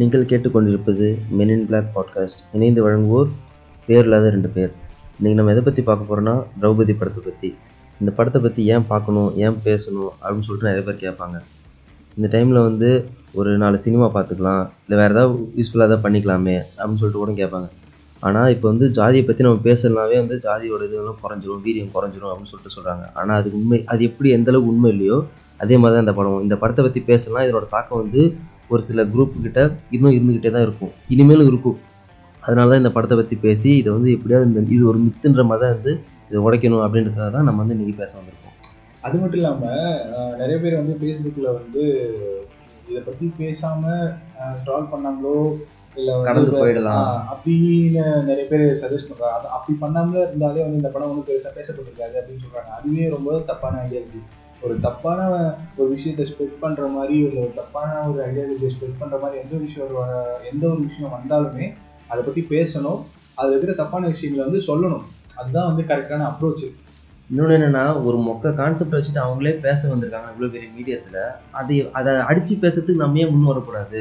நீங்கள் கேட்டுக்கொண்டிருப்பது மென் இன் black podcast இணைந்து வழங்குவோர் பேர் இல்லாத ரெண்டு பேர். இன்றைக்கி நம்ம எதை பற்றி பார்க்க போகிறோன்னா திரௌபதி படத்தை பற்றி இந்த படத்தை பற்றி ஏன் பார்க்கணும் ஏன் பேசணும் அப்படின்னு சொல்லிட்டு நிறைய பேர் கேட்பாங்க. இந்த டைமில் வந்து ஒரு நாலு சினிமா பார்த்துக்கலாம் இல்லை வேறு ஏதாவது யூஸ்ஃபுல்லாக ஏதாவது பண்ணிக்கலாமே அப்படின்னு சொல்லிட்டு கூட கேட்பாங்க. ஆனால் இப்போ வந்து ஜாதியை பற்றி நம்ம பேசலனாவே வந்து ஜாதியோட இதுவெல்லாம் குறைஞ்சிரும் வீரியம் குறைஞ்சிரும் அப்படின்னு சொல்லிட்டு சொல்கிறாங்க ஆனால் அது உண்மை அது எப்படி எந்தளவுக்கு உண்மை இல்லையோ அதே மாதிரி தான் இந்த படம். இந்த படத்தை பற்றி பேசலாம் இதனோட தாக்கம் வந்து ஒரு சில குரூப் கிட்ட இன்னும் இருந்துக்கிட்டே தான் இருக்கும். இனிமேலும் இருக்கும். அதனால தான் இந்த படத்தை பற்றி பேசி இதை வந்து எப்படியாவது இந்த இது ஒரு மித்துன்ற மாதிரி தான் வந்து இதை உடைக்கணும் அப்படின்றதுக்காக தான் நம்ம வந்து இன்னைக்கு பேச வந்திருக்கோம். அது மட்டும் இல்லாம அஹ், நிறைய பேர் வந்து ஃபேஸ்புக்ல வந்து இதை பத்தி பேசாம ட்ரால் பண்ணாங்களோ இல்ல கடந்து போயிடலாம். அப்படின்னு நிறைய பேர் சஜஸ்ட் பண்றாங்க. அது அப்படி பண்ணாம இருந்தாலே வந்து இந்த படம் வந்து பெருசா பேசப்பட்டிருக்காது அப்படின்னு சொல்றாங்க. அதுவே ரொம்ப தப்பான ஐடியா இருக்கு ஒரு தப்பான ஒரு விஷயத்த ஸ்ப்ரெட் பண்ணுற மாதிரி இல்லை ஒரு தப்பான ஒரு ஐடியாலஜியை ஸ்ப்ரெட் பண்ணுற மாதிரி எந்த விஷயம் ஒரு எந்த ஒரு விஷயம் வந்தாலுமே அதை பற்றி பேசணும். அதில் இருக்கிற தப்பான விஷயங்களை வந்து சொல்லணும். அதுதான் வந்து கரெக்டான அப்ரோச் இன்னொன்று என்னென்னா ஒரு மொக்க கான்செப்ட் வச்சுட்டு அவங்களே பேச வந்திருக்காங்க இவ்வளோ பெரிய மீடியத்தில் அதை அதை அடித்து பேசுறதுக்கு நம்ம ஏன் முன் வரக்கூடாது?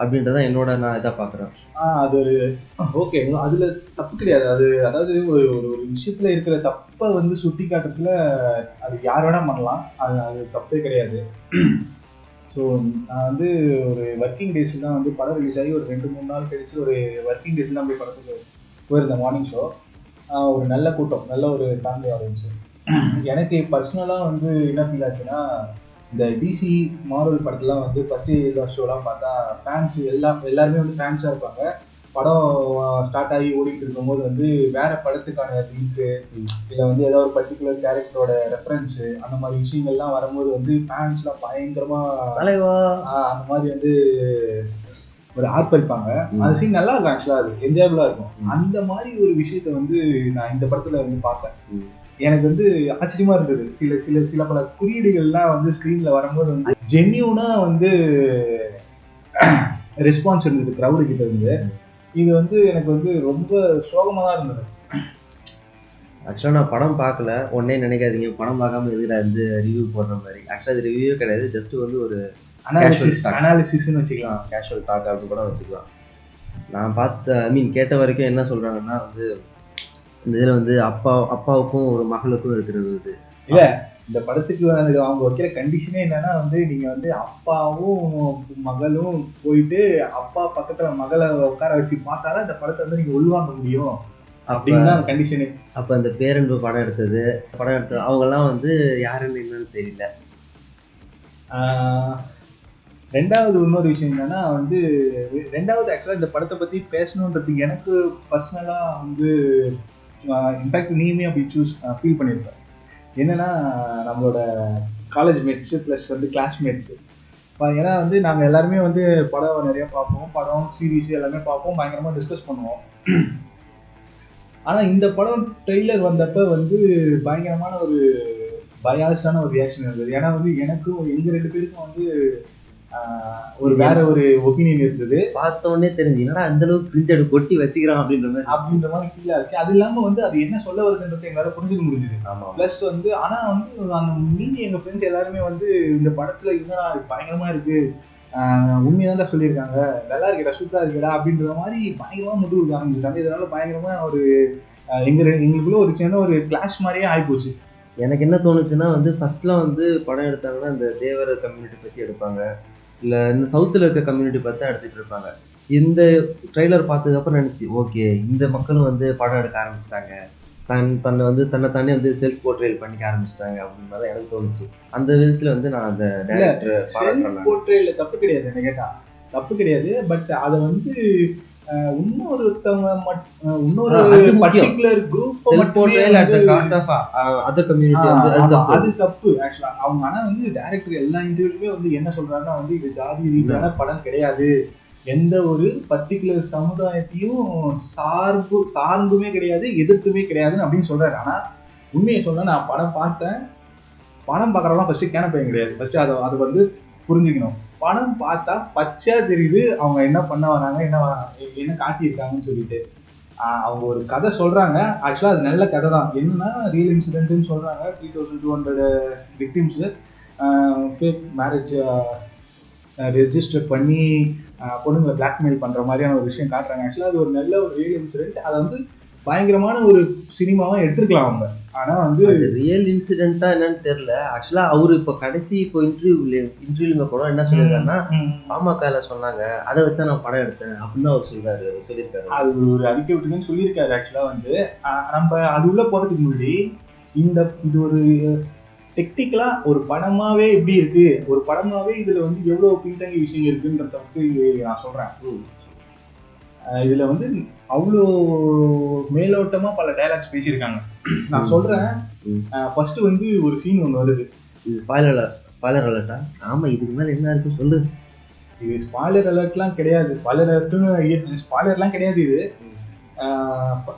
அப்படின்றத என்னோட நான் இதாக பார்க்குறேன். அது ஒரு ஓகே அதில் தப்பு கிடையாது. அது அதாவது ஒரு ஒரு ஒரு இருக்கிற தப்பை வந்து சுட்டி காட்டுறதுல அது யார் வேணால் பண்ணலாம். அது அது தப்பே கிடையாது. ஸோ நான் வந்து ஒரு ஒர்க்கிங் டேஸ்ல தான் வந்து படம் ரிலீஸ் ஆகி ஒரு ரெண்டு மூணு நாள் கழிச்சு ஒரு ஒர்க்கிங் டேஸ்ல தான் போய் படத்துக்கு போயிருந்தேன் மார்னிங் ஷோ ஒரு நல்ல கூட்டம் நல்ல ஒரு ஃபேமிலி ஆடியன்ஸ் எனக்கு பர்சனலாக வந்து என்ன ஃபீல் ஆச்சுன்னா இந்த டிசி மார்வல் படத்துலாம் வந்து ஃபர்ஸ்ட் ஷோலாம் பார்த்தா ஃபேன்ஸ் எல்லாம் எல்லாருமே வந்து ஃபேன்ஸாக இருப்பாங்க படம் ஸ்டார்ட் ஆகி ஓடிட்டு இருக்கும்போது வந்து வேற படத்துக்கான லிங்க்கு இல்லை வந்து ஏதோ ஒரு பர்டிகுலர் கேரக்டரோட ரெஃபரன்ஸு அந்த மாதிரி விஷயங்கள்லாம் வரும்போது வந்து ஃபேன்ஸ்லாம் பயங்கரமா தலைவா அந்த மாதிரி வந்து ஒரு ஆர்ப்பரிப்பாங்க. அந்த சீன் நல்லா இருக்கும் ஆக்சுவலா அது என்ஜாயபிளா இருக்கும். அந்த மாதிரி ஒரு விஷயத்த வந்து நான் இந்த படத்துல வந்து பார்த்தேன். எனக்கு வந்து ஆச்சரியமா இருந்தது. சில சில சில பல குறியீடுகள்லாம் வந்து ஸ்கிரீன்ல வரும்போது வந்து ஜென்யூனா வந்து ரெஸ்பான்ஸ் இருந்தது கிரௌடு கிட்ட இருந்து. இது வந்து எனக்கு வந்து ரொம்ப சோகமா தான் இருந்தது. ஆக்சுவலாக நான் படம் பார்க்கல. உடனே நினைக்காதீங்க. படம் பார்க்காம எதுக்கு நான் வந்து ரிவ்யூ போடுற மாதிரி? ஆக்சுவலாக அது ரிவ்யூவே கிடையாது. ஜஸ்ட் வந்து ஒரு அனாலிசிஸ் talk. அனாலிசிஸ்னு வச்சுக்கலாம். கேஷுவல் டாக் அப்படி கூட வச்சுக்கலாம். நான் பார்த்த ஐ மீன் கேட்ட வரைக்கும் என்ன சொல்கிறாங்கன்னா வந்து இந்த இதில் வந்து அப்பா அப்பாவுக்கும் ஒரு மகளுக்கும் இருக்கிறது இது. இந்த படத்துக்கு வந்து அவங்க வைக்கிற கண்டிஷனே என்னன்னா வந்து நீங்க வந்து அப்பாவும் மகளும் போயிட்டு அப்பா பக்கத்துல மகளை உட்கார வச்சு பார்த்தாதான் இந்த படத்தை வந்து நீங்க உள்வாங்க முடியும். அப்படின்னு தான் கண்டிஷனே அப்போ அந்த பேரன்பு படம் எடுத்தது படம் எடுத்தது அவங்கெல்லாம் வந்து யாருன்னு என்னன்னு தெரியல. ரெண்டாவது இன்னொரு விஷயம் என்னன்னா வந்து ரெண்டாவது ஆக்சுவலா இந்த படத்தை பத்தி பேசணுன்றதுக்கு எனக்கு பர்சனலா வந்து இன்ஃபேக்ட் நீயுமே அப்படி சூஸ் ஃபீல் பண்ணியிருப்பேன் என்னென்னா நம்மளோட காலேஜ் மேட்ஸு ப்ளஸ் வந்து கிளாஸ்மேட்ஸு ஏன்னா வந்து நாங்கள் எல்லாருமே வந்து படம் நிறையா பார்ப்போம். படம் சீரீஸ் எல்லாமே பார்ப்போம். பயங்கரமாக டிஸ்கஸ் பண்ணுவோம். ஆனால் இந்த படம் ட்ரெய்லர் வந்தப்ப வந்து பயங்கரமான ஒரு பயாஸ்டான ஒரு ரியாக்ஷன் இருந்தது. ஏன்னா வந்து எனக்கும் எங்கள் ரெண்டு பேருக்கும் வந்து ஒரு வேற ஒரு ஒப்பீனியன் இருந்தது. பார்த்த உடனே தெரிஞ்சு என்னடா அந்த அளவுக்கு எடுத்து கொட்டி வச்சுக்கிறான் அப்படின்ற மாதிரி அப்படின்ற மாதிரி ஃபீல் ஆச்சு அது இல்லாம வந்து அது என்ன சொல்ல வருதுன்றது எங்களால புரிஞ்சுக்க முடிஞ்சுது. ப்ளஸ் வந்து ஆனா வந்து அந்த மீதி எங்க ஃப்ரெண்ட்ஸ் எல்லாருமே வந்து இந்த படத்துல என்னடா பயங்கரமா இருக்கு. ஆஹ் உண்மையாதான்டா சொல்லியிருக்காங்க. நல்லா இருக்குடா சூப்பரா இருக்குடா அப்படின்ற மாதிரி பயங்கரமா கொடுக்க ஆரம்பிச்சிருக்காங்க இதனால பயங்கரமா ஒரு எங்க எங்களுக்குள்ள ஒரு சின்ன ஒரு கிளாஷ் மாதிரியே ஆயிப்போச்சு. எனக்கு என்ன தோணுச்சுன்னா வந்து ஃபர்ஸ்ட்லாம் வந்து படம் எடுத்தாங்கன்னா இந்த தேவர கம்யூனிட்டி பற்றி எடுப்பாங்க. இல்லை இந்த சவுத்தில் இருக்க கம்யூனிட்டி தான் எடுத்துகிட்டு இருப்பாங்க. இந்த ட்ரெய்லர் பார்த்ததுக்கப்புறம் நினச்சி ஓகே இந்த மக்களும் வந்து படம் எடுக்க ஆரம்பிச்சிட்டாங்க. தன் தன்னை வந்து தன்னை தானே வந்து செல்ஃப் போர்ட்ரேல் பண்ணிக்க ஆரம்பிச்சிட்டாங்க அப்படின்னு தான் எனக்கு தோணுச்சு. அந்த விதத்தில் வந்து நான் அந்த டேரக்டர் போர்ட்ரேல தப்பு கிடையாது என்ன கேட்டா. தப்பு கிடையாது பட் அதை வந்து இன்னொருத்தவங்க இன்னொரு. Particular group portrayal at the cost of other community வந்து அது ஆமா, தப்பு. அது தப்பு ஆக்சுவலா அவங்க ஆனா வந்து டைரக்டர் எல்லா இன்டர்வியூலுமே வந்து என்ன சொல்றாங்கன்னா வந்து இது ஜாதி ரீதியான படம் கிடையாது. எந்த ஒரு பர்டிகுலர் சமுதாயத்தையும் சார்பு சார்ந்துமே கிடையாது எதிர்த்துமே கிடையாதுன்னு அப்படின்னு சொல்றாரு. ஆனா உண்மையை சொல்ல நான் படம் பார்த்தேன். படம் பார்க்கறவங்க ஃபர்ஸ்ட் கேன பையன் கிடையாது. ஃபர்ஸ்ட் அதை அது வந்து புரிஞ்சுக்கணும். படம் பார்த்தா பச்சையா தெரியுது. அவங்க என்ன பண்ண வராங்க என்ன என்ன காட்டியிருக்காங்கன்னு சொல்லிட்டு. அவங்க ஒரு கதை சொல்றாங்க. ஆக்சுவலா அது நல்ல கதை தான். என்னன்னா ரியல் இன்சிடென்ட்னு சொல்றாங்க. Three thousand two hundred victims fake marriage register பண்ணி பொண்ணுங்களை பிளாக்மெயில் பண்ற மாதிரியான ஒரு விஷயம் காட்டுறாங்க. ஆக்சுவலாக அது ஒரு நல்ல ஒரு ரியல் இன்சிடென்ட் அதை வந்து பயங்கரமான ஒரு சினிமாவாக எடுத்துருக்கலாம் அவங்க. ஆனா வந்து ரியல் இன்சிடென்ட்டா என்னன்னு தெரியல. ஆக்சுவலா அவரு இப்ப கடைசி இப்போ இன்டர்வியூல இன்டர்வியூல கூட என்ன சொல்லியிருக்காருன்னா பாமகல சொன்னாங்க அதை வச்சு நான் படம் எடுத்தேன் அப்படின்னு அவர் சொல்றாரு சொல்லியிருக்காரு. அது ஒரு அறிக்கை விட்டுங்கன்னு சொல்லியிருக்காரு ஆக்சுவலா வந்து. நம்ம அது உள்ள போறதுக்கு முன்னாடி இந்த இது ஒரு டெக்னிக்கலா ஒரு படமாவே எப்படி இருக்கு. ஒரு படமாவே இதுல வந்து எவ்வளவு பின்தங்கிய விஷயம் இருக்குன்றத வந்து நான் சொல்றேன். இதுல வந்து அவ்வளோ மேலோட்டமா பல டைலாக்ஸ் பேசியிருக்காங்க. நான் ம். ஃபர்ஸ்ட் வந்து ஒரு சீன் ஒன்று வருது. இது ஸ்பாய்லர் ஸ்பாய்லர் அலர்ட்டா ஆமா இதுக்கு மேல என்ன இருக்கு சொல்லு. இது ஸ்பாய்லர் அலர்ட்லாம் கிடையாது. ஸ்பாய்லர் அலர்ட்னு ஸ்பாய்லர்லாம் கிடையாது இது.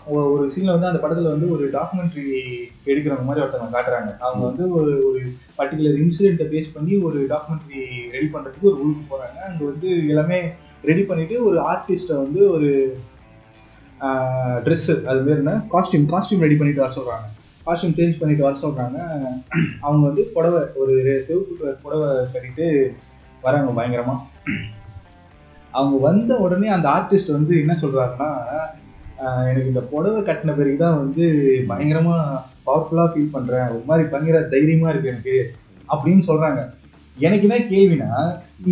ஒரு சீன்ல வந்து அந்த படத்துல வந்து ஒரு டாக்குமெண்ட்ரி எடுக்கிறவங்க மாதிரி ஒருத்தவங்க காட்டுறாங்க. அவங்க வந்து ஒரு ஒரு பர்டிகுலர் இன்சிடென்ட்டை பேஸ் பண்ணி ஒரு டாக்குமெண்ட்ரி ரெடி பண்றதுக்கு ஒரு ஊருக்கு போறாங்க. அங்க வந்து எல்லாமே ரெடி பண்ணிட்டு ஒரு ஆர்டிஸ்ட்டை வந்து ஒரு ட்ரெஸ்ஸு அது பேர் என்ன? காஸ்டியூம் காஸ்டியூம் ரெடி பண்ணிட்டு வர சொல்கிறாங்க காஸ்டியூம் சேஞ்ச் பண்ணிட்டு வர சொல்கிறாங்க அவங்க வந்து புடவை ஒரு ரெ- சிவப்பு கலர் புடவை கட்டிட்டு வராங்க பயங்கரமாக அவங்க வந்த உடனே அந்த ஆர்டிஸ்ட் வந்து என்ன சொல்கிறாருன்னா எனக்கு இந்த புடவை கட்டின பிறகு தான் வந்து பயங்கரமாக பவர்ஃபுல்லாக ஃபீல் பண்ணுறேன் ஒரு மாதிரி பயங்கர தைரியமாக இருக்குது எனக்கு அப்படின்னு சொல்கிறாங்க எனக்கு என்ன கேள்வினா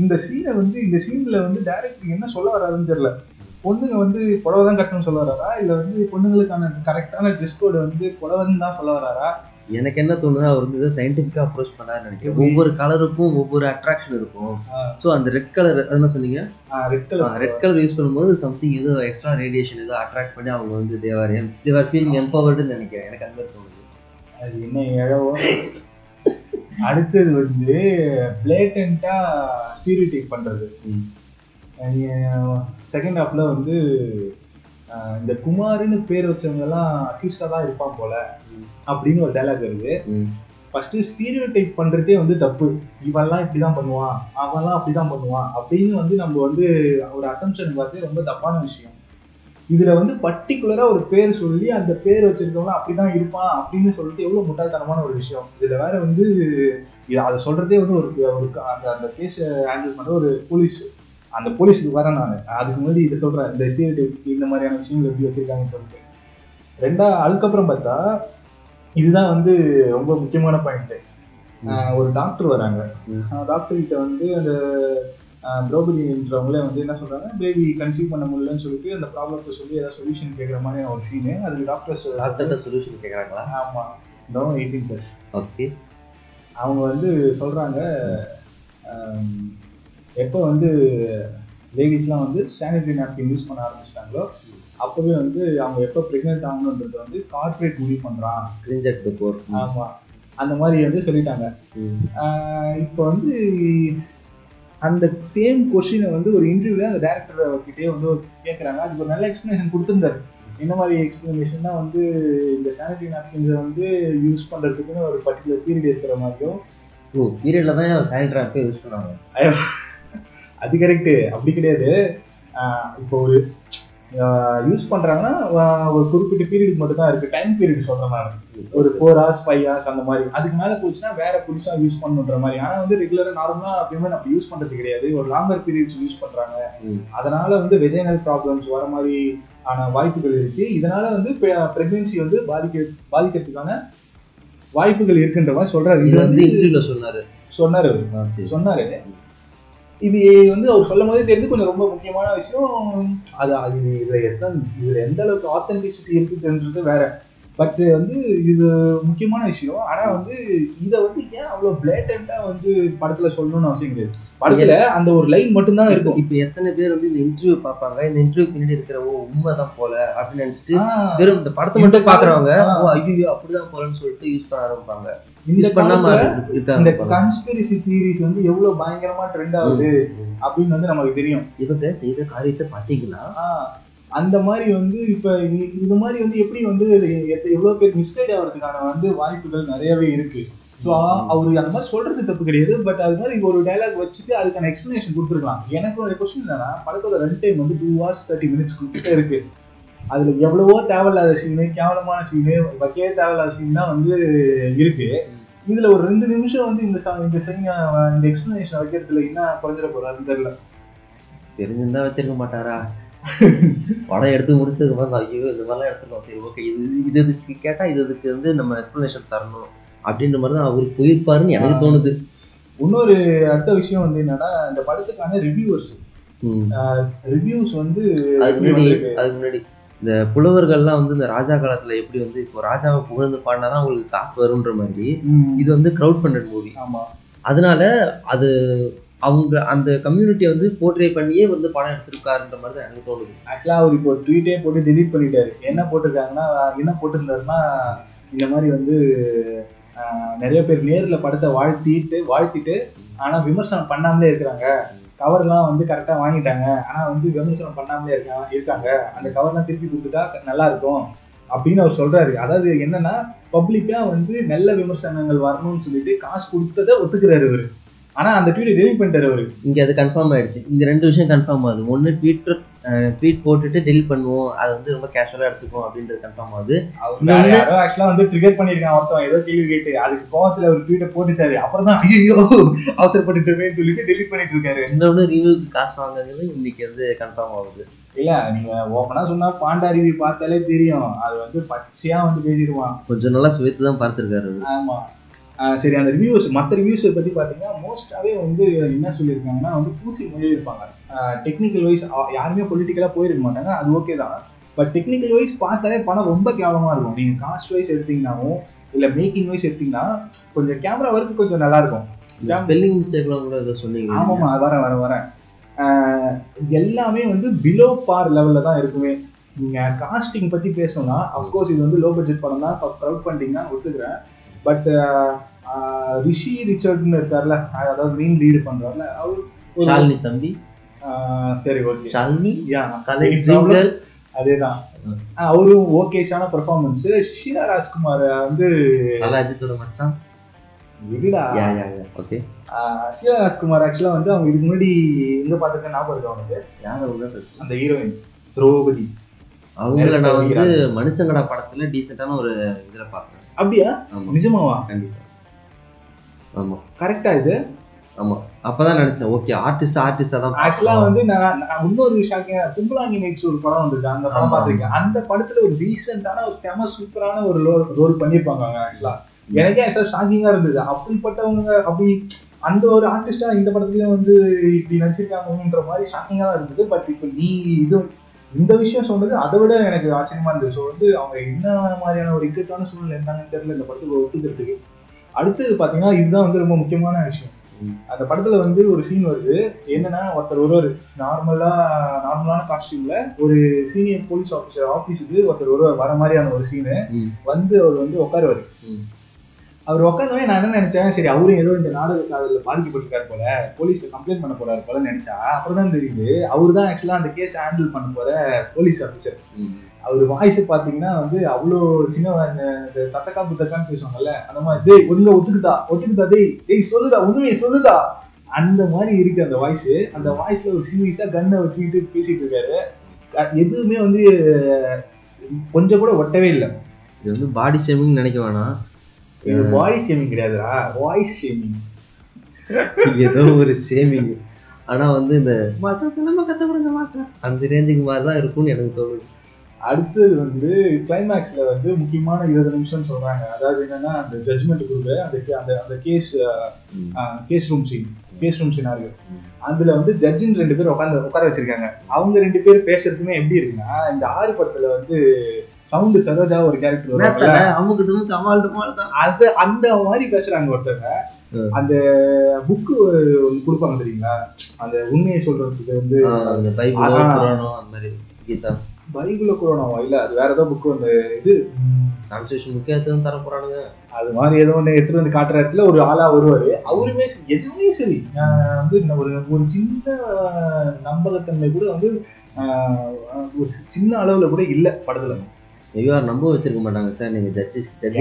இந்த சீனை வந்து இந்த சீன்ல வந்து டைரக்டர் என்ன சொல்ல வராருன்னு தெரியல. பொண்ணுங்க வந்து புடவை தான் கட்டணும்னு சொல்ல வராரா இல்ல வந்து பொண்ணுங்களுக்கான கரெக்டான ட்ரெஸ் கோடு வந்து புடவைன்னு தான் சொல்ல வராரா எனக்கு என்ன தோணுது அவர் வந்து சயின்டிஃபிக்கா அப்ரோச் பண்ணாரு நினைக்கிறேன். ஒவ்வொரு கலருக்கும் ஒவ்வொரு அட்ராக்ஷன் இருக்கும். சோ அந்த ரெட் கலர் என்ன சொன்னீங்க? Red colour red colour use பண்ணும்போது சம்திங் ஏதோ எக்ஸ்ட்ரா ரேடியேஷன் ஏதோ அட்ராக்ட் பண்ணி அவங்க வந்து தேவர் தேவர் ஃபீலிங் எம்பவர்டுன்னு நினைக்கிறேன். எனக்கு அந்த மாதிரி தோணுது. அது என்ன இழவோ அடுத்தது வந்து பிளேட்டண்டா ஸ்டீரியோடைப் பண்றது. செகண்ட் ஹாஃப்ல வந்து அஹ், இந்த குமார்னு பேர் வச்சவங்க எல்லாம் அக்யூஸ்டா தான் இருப்பான் போல அப்படின்னு ஒரு டைலாக் வருது. ஃபர்ஸ்ட் ஸ்டீரியோ டைப் பண்றதே வந்து தப்பு. இவன்லாம் இப்படிதான் பண்ணுவான். அவன்லாம் அப்படிதான் பண்ணுவான். அப்படின்னு வந்து நம்ம வந்து ஒரு அசம்ஷன் பார்த்து ரொம்ப தப்பான விஷயம். இதுல வந்து பர்டிகுலரா ஒரு பேர் சொல்லி அந்த பேர் வச்சிருக்கவங்க அப்படிதான் இருப்பான் அப்படின்னு சொல்லிட்டு எவ்வளவு முட்டாள்தனமான ஒரு விஷயம். இதுல வேற வந்து அதை சொல்றதே வந்து ஒரு ஒரு அந்த அந்த கேஸ் ஹேண்டில் பண்ற ஒரு போலீஸ் அந்த போலீஸுக்கு வரேன் நான். அதுக்கு முன்னாடி இது சொல்றேன் இந்த ஸ்டீரியோ இந்த மாதிரியான விஷயங்கள் எப்படி வச்சிருக்காங்கன்னு சொல்லிட்டு. ரெண்டா அதுக்கப்புறம் பார்த்தா இதுதான் வந்து ரொம்ப முக்கியமான பாயிண்ட் ஒரு டாக்டர் வராங்க. டாக்டர் கிட்ட வந்து அந்த ஆஹ், திரௌபதின்றவங்களே வந்து என்ன சொல்றாங்க பேபி கன்சீவ் பண்ண முடியலன்னு சொல்லிட்டு அந்த ப்ராப்ளத்தை சொல்லி ஏதாவது சொல்யூஷன் கேட்குற மாதிரியான ஒரு சீனு அதுக்கு டாக்டர்ஸ் டாக்டர்கிட்ட சொல்யூஷன் கேக்குறாங்களா? ஆமா. நோ எயிட்டீன் ப்ளஸ் ஓகே அவங்க வந்து சொல்றாங்க ஆம், எப்போ வந்து லேடிஸ்லாம் வந்து சானிடரி நாப்கின் யூஸ் பண்ண ஆரம்பிச்சிட்டாங்களோ அப்பவே வந்து அவங்க எப்போ ப்ரெக்னென்ட் ஆகணுன்றது வந்து கார்ப்பரேட் முடிவு பண்றான். கிரிஞ்சட் போர் ஆமா. அந்த மாதிரி வந்து சொல்லிட்டாங்க. இப்போ வந்து அந்த சேம் கொஸ்டினை வந்து ஒரு இன்டர்வியூல அந்த டேரக்டர் கிட்டே வந்து கேட்குறாங்க அதுக்கு ஒரு நல்ல எக்ஸ்பிளனேஷன் கொடுத்துருந்தாரு. என்ன மாதிரி எக்ஸ்பிளனேஷன்னா வந்து இந்த சானிடரி நாப்கின்ஸை வந்து யூஸ் பண்றதுக்குன்னு ஒரு பர்டிகுலர் பீரியட் இருக்கிற மாதிரியும். ஓ பீரியட்ல தான் சானிடரி ஆப்பே யூஸ் பண்ணாங்க. அது கரெக்டு அப்படி கிடையாது. இப்போ ஒரு யூஸ் பண்றாங்கன்னா ஆஹ் ஒரு குறிப்பிட்ட பீரியட் மட்டும் தான் இருக்கு டைம் பீரியட் சொல்றேன் நான் ஒரு ஃபோர் ஹவர்ஸ் ஃபைவ் ஹவர்ஸ் அந்த மாதிரி. அதுக்கு மேல போச்சுன்னா வேற புதுசா யூஸ் பண்ணுன்ற மாதிரி. ஆனா வந்து ரெகுலரா நார்மலா அப்பயுமே நம்ம யூஸ் பண்றது கிடையாது. ஒரு லாங்கர் பீரியட்ஸ் யூஸ் பண்றாங்க. ம். அதனால வந்து வெஜைனல் ப்ராப்ளம்ஸ் வர மாதிரி ஆன வாய்ப்புகள் இருக்கு. இதனால வந்து பிரெக்னன்சி வந்து பாதிக்க பாதிக்கிறதுக்கான வாய்ப்புகள் இருக்குன்ற மாதிரி சொல்றாரு. இது வந்து சொன்னாரு. சொன்னாரு. சொன்னாரு. இது வந்து அவர் சொல்லும் போதே தெரிஞ்சு கொஞ்சம் ரொம்ப முக்கியமான விஷயம். அது அது இதுல எத்தனை இதுல எந்த அளவுக்கு ஆத்தென்டிசிட்டி இருக்குன்றது வேற. பட் வந்து இது முக்கியமான விஷயம். ஆனா வந்து இத வந்து ஏன் அவ்வளவு பிளேட்டண்டா வந்து படத்துல சொல்லணும்னு அவசியம் கிடையாது. படத்துல அந்த ஒரு லைன் மட்டும்தான் இருக்கும். இப்ப எத்தனை பேர் வந்து இந்த இன்டர்வியூ பார்ப்பாங்க? இந்த இன்டர்வியூ பின்னாடி இருக்கிற ஓ உண்மைதான் போல அப்படின்னு நினைச்சிட்டு வெறும் இந்த படத்தை மட்டும் பாக்குறவங்க ஆ. ஓ ஐயோ அப்படிதான் போலன்னு சொல்லிட்டு யூஸ் பண்ண ஆரம்பிப்பாங்க. இந்த பண்ணாம இந்த கான்ஸ்பிரசி தியரிஸ் வந்து எவ்வளவு பயங்கரமா ட்ரெண்ட் ஆகுது அப்படின்னு வந்து நமக்கு தெரியும். இவங்க செய்த காரியத்தை பாத்தீங்கன்னா ஆஹ் அந்த மாதிரி வந்து இப்ப இது மாதிரி வந்து எப்படி வந்து எவ்வளவு பேர் மிஸ்கைட் ஆகிறதுக்கான வந்து வாய்ப்புகள் நிறையவே இருக்கு. ஸோ அவரு அந்த மாதிரி சொல்றது தப்பு கிடையாது பட் அது மாதிரி ஒரு டைலாக் வச்சுட்டு அதுக்கான எக்ஸ்பிளனேஷன் கொடுத்துருக்கலாம். எனக்கு ஒரு கொஸ்டின் என்னன்னா படத்தோட ரன் டைம் வந்து டூ ஹவர்ஸ் தேர்ட்டி மினிட்ஸ் கிட்ட இருக்கு. அதுல எவ்வளவோ தேவையில்லாத சீனு கேவலமான சீனு வைக்கவே தேவையில்லாத சீன் தான் வந்து இருக்கு. இதுல ஒரு ரெண்டு நிமிஷம் வந்து இந்த ச- இந்த சீன் இந்த எக்ஸ்பிளனேஷன் வைக்கிறதுல என்ன குறைஞ்சிட போறாருன்னு தெரியல. தெரிஞ்சிருந்தா வச்சிருக்க மாட்டாரா? படம் எடுத்து முடிச்சதுக்கு அப்புறம் தான், ஐயோ இந்த மாதிரிலாம் எடுத்துருக்கோம் சரி ஓகே இது இது இதுக்கு கேட்டா இது இதுக்கு வந்து நம்ம எக்ஸ்பிளனேஷன் தரணும் அப்படின்ற மாதிரி தான் அவர் போயிருப்பாருன்னு எனக்கு தோணுது. இன்னொரு அடுத்த விஷயம் வந்து என்னன்னா இந்த படத்துக்கான ரிவ்யூவர்ஸ். ரிவ்யூஸ் வந்து அதுக்கு முன்னாடி? அதுக்கு முன்னாடி. இந்த புலவர்கள்லாம் வந்து இந்த ராஜா காலத்துல எப்படி வந்து இப்போ ராஜாவை புகழ்ந்து பாடினாதான் அவங்களுக்கு காசு வரும்ன்ற மாதிரி இது வந்து க்ரௌட் ஃபண்டட் மூவி ஆமா. அதனால அது அவங்க அந்த கம்யூனிட்டியை வந்து போர்ட்ரே பண்ணியே வந்து படம் எடுத்திருக்காருன்ற மாதிரி தான் எனக்கு தோணுது. ஆக்சுவலா அவர் இப்போ ட்வீட்டே போட்டு டெலீட் பண்ணிட்டாரு. என்ன போட்டிருக்காங்கன்னா என்ன போட்டிருந்தாருன்னா இந்த மாதிரி வந்து நிறைய பேர் நேர்ல படத்தை வாழ்த்திட்டு வாழ்த்திட்டு ஆனா விமர்சனம் பண்ணாமலே இருக்கிறாங்க. கவர்லாம் வந்து கரெக்டாக வாங்கிட்டாங்க. ஆனால் வந்து விமர்சனம் பண்ணாமலே இருக்காங்க இருக்காங்க. அந்த கவர்லாம் திருப்பி கொடுத்துட்டா நல்லா இருக்கும் அப்படின்னு அவர் சொல்றாரு. அதாவது என்னன்னா பப்ளிக்கா வந்து நல்ல விமர்சனங்கள் வரணும்னு சொல்லிட்டு காசு கொடுத்ததை ஒத்துக்கிறாரு அவரு ஆனா அந்த ட்வீட்டை டெலிட் பண்ணிட்டாரு அவரு இங்க அது கன்ஃபார்ம் ஆயிடுச்சு. இந்த ரெண்டு விஷயம் கன்ஃபார்ம் ஆகுது. ஒன்று ட்விட்டர் ட்வீட் போட்டுட்டு டெலிட் பண்ணுவோம். அது வந்து ரொம்ப கேஷுவலாக எடுத்துக்கும் அப்படின்றது கன்ஃபார்ம் ஆகுது. யாரோ ஆக்சுவலா வந்து ட்ரிகர் பண்ணிருக்கான் ஒருத்தன் ஏதோ கேள்வி கேட்டு அதுக்கு கோவத்துல ஒரு ட்வீட்டை போட்டுட்டாரு. அப்புறம் தான் ஐயோ அவசரப்பட்டுட்டோமேன்னு சொல்லிட்டு டெலிட் பண்ணிட்டு இருக்காரு. இன்னொன்று ரிவ்யூக்கு காசு வாங்குறது இன்னைக்கு வந்து கன்ஃபார்ம் ஆகுது. இல்ல நீங்க ஓப்பனா சொன்னா பாண்டா ரிவ்யூ பார்த்தாலே தெரியும். அது வந்து பச்சையா வந்து பேசிடுவான். கொஞ்சம் நல்லா சுவைத்து தான் பார்த்துருக்காரு. ஆமா. சரி அந்த ரிவ்யூஸ் மற்ற ரிவ்யூஸை பத்தி பாத்தீங்கன்னா மோஸ்டாவே வந்து என்ன சொல்லியிருக்காங்கன்னா வந்து பூசி மொழி இருப்பாங்க டெக்னிக்கல் வைஸ் யாருமே பொலிட்டிக்கலா போயிருக்க மாட்டாங்க அது ஓகே தான். பட் டெக்னிக்கல் வைஸ் பார்த்தாலே படம் ரொம்ப கேவலமா இருக்கும். நீங்க காஸ்ட் வைஸ் எடுத்தீங்கன்னாவும் இல்ல மேக்கிங் வைஸ் எடுத்தீங்கன்னா கொஞ்சம் கேமரா ஒர்க் கொஞ்சம் நல்லா இருக்கும். இந்த ஸ்பெல்லிங் மிஸ்டேக்லாம் கூட ஏதோ சொன்னீங்க. ஆமாமா வரேன் வரேன் வரேன். எல்லாமே வந்து பிலோ பார் லெவல்ல தான் இருக்குமே. நீங்க காஸ்டிங் பத்தி பேசணும்னா அப்கோர்ஸ் இது வந்து லோ பட்ஜெட் படம் தான். க்ரௌட் ஃபண்டிங் தான் ஒத்துக்கிறேன். பட் ரிஷி ரிச்சர்ட்னு இருக்கார்ல அதாவது மெயின் லீடு பண்றாருல அவர் ஷாலினி தம்பி. சரி ஓகே ஷாலினி யா கலை அதேதான். அவரும் ஓகேஷான பெர்ஃபார்மன்ஸ் ஷீலா ராஜ்குமார் வந்து அஜித்தோட மச்சான். விடுடா yeah yeah yeah okay Sheela Rajkumar ஆக்சுவலா வந்து அவங்க இதுக்கு முன்னாடி எங்க பார்த்துருக்கேன் ஞாபகம் இருக்கு அவனுக்கு யார் அவங்க அந்த ஹீரோயின் திரௌபதி. அவங்கள நான் வந்து. மனுஷங்கடா படத்துல டீசெண்டான ஒரு இதுல பார்த்தேன். அப்படியா? நிஜமாவா? கண்டிப்பா. ஆமா. கரெக்டா இது? ஆமா. அப்பதான் நினைச்சேன். ஓகே ஆர்டிஸ்ட் ஆர்டிஸ்டா தான் ஆக்சுவலா பார்க்கணும். வந்து நான் இன்னொரு ஷாக்கிங் கும்பலாங்கி நைட்ஸ் ஒரு படம் வந்திருக்கு. அந்த படம். பார்த்திருக்கேன். அந்த படத்துல ஒரு டீசென்டான ஒரு செம சூப்பரான ஒரு ரோல் பண்ணியிருப்பாங்க ஆக்சுவலா எனக்கே ஆக்சுவலா ஷாக்கிங்கா இருந்தது. அப்படிப்பட்டவங்க அப்படி அந்த ஒரு ஆர்டிஸ்டா இந்த படத்துலயும் வந்து இப்படி நடிச்சிருக்காங்கன்ற மாதிரி ஷாக்கிங்கா தான் இருந்தது. பட் இப்போ நீ இது இந்த விஷயம் சொன்னது அதை விட எனக்கு ஆச்சரியமா இருந்தது. ஸோ வந்து அவங்க என்ன மாதிரியான ஒரு இக்கட்டான சூழ்நிலை இருந்தாங்கன்னு தெரியல. இந்த படத்துக்கு ஒத்துக்கிறதுக்கு. அடுத்தது பாத்தீங்கன்னா இதுதான் வந்து ரொம்ப முக்கியமான விஷயம். அந்த படத்துல வந்து ஒரு சீன் வருது என்னன்னா ஒருத்தர் ஒருவர் நார்மலா நார்மலான காஸ்டியூம்ல ஒரு சீனியர் போலீஸ் ஆஃபீஸர் ஆபீஸுக்கு ஒருத்தர் ஒருவர் வர மாதிரியான ஒரு சீனு. வந்து அவர் வந்து உட்காருவாரு. அவர் உட்காந்தவனே நான் என்ன நினைச்சேன் சரி அவரும் ஏதோ இந்த நாடக காதலில் பாதிக்கப்பட்டிருக்காரு போல போலீஸ்ல கம்ப்ளைண்ட் பண்ண போறாரு போல நினைச்சா அப்புறம் தான் தெரியுது அவர் தான் ஆக்சுவலா அந்த கேஸ் ஹேண்டில் பண்ண போற போலீஸ் ஆஃபீஸர். அவர் வாய்ஸ் பாத்தீங்கன்னா வந்து அவ்வளோ சின்ன இந்த தத்தக்கா புத்தக்கான்னு பேசுவாங்கல்ல அந்த மாதிரி டேய் ஒழுங்கா ஒத்துக்குதா ஒத்துக்குதா டேய் டேய் சொல்லுதா உண்மையை சொல்லுதா அந்த மாதிரி இருக்கு அந்த வாய்ஸ் அந்த வாய்ஸ்ல ஒரு சீரியஸா கன்னை வச்சுக்கிட்டு பேசிட்டு இருக்காரு. எதுவுமே வந்து கொஞ்சம் கூட ஒட்டவே இல்லை. இது வந்து பாடி ஷேமிங் நினைக்க வேணாம். இது பாடி ஷேமிங் கிடையாதுடா வாய்ஸ் ஷேமிங் ஏதோ ஒரு ஷேமிங் ஆனா வந்து இந்த மாஸ்டர் சினிமா கத்த கொடுங்க மாஸ்டர் அந்த ரேஞ்சுக்கு மாதிரி தான் இருக்கும்னு எனக்கு தோணுது. அடுத்தது வந்து கிளைமேக்ஸ்ல வந்து முக்கியமான இருபது நிமிஷம் சொல்றாங்க. அதாவது என்னன்னா அந்த ஜட்மெண்ட் கொடுக்க அந்த அந்த அந்த gas. Gas room scene gas room scenario ம். அதுல வந்து ஜட்ஜின் ரெண்டு பேர் உட்காந்து உட்கார வச்சிருக்காங்க. அவங்க ரெண்டு பேர் பேசுறதுமே எப்படி இருக்குன்னா இந்த ஆறு படத்துல வந்து சவுண்ட் சரோஜா ஒரு கேரக்டர் வருவாங்கல்ல அவங்க கமால் டமால் தான். அது அந்த மாதிரி பேசுறாங்க ஒருத்தங்க. ம். அந்த புக்கு ஒன்று கொடுப்பாங்க தெரியுங்களா? அந்த உண்மையை சொல்றதுக்கு வந்து பைபிள் அந்த மாதிரி கீதா. பைபிள குரோனாவா இல்ல அது வேற ஏதோ புக்கு வந்து இது. கான்ஸ்டியூஷன் முக்கியத்துவம் தர போறானுங்க. அது மாதிரி ஏதோ ஒண்ணு எடுத்துட்டு வந்து காட்டுற இடத்துல ஒரு ஆளா வருவாரு. அவருமே எதுவுமே சரி. நான் வந்து ஒரு ஒரு சின்ன நம்பகத்தன்மை கூட வந்து ஒரு சின்ன அளவுல கூட இல்ல படத்துல. ஐயோ நம்ப வச்சிருக்க மாட்டாங்க சார் நீங்க ஜட்ஜி ஜட்ஜி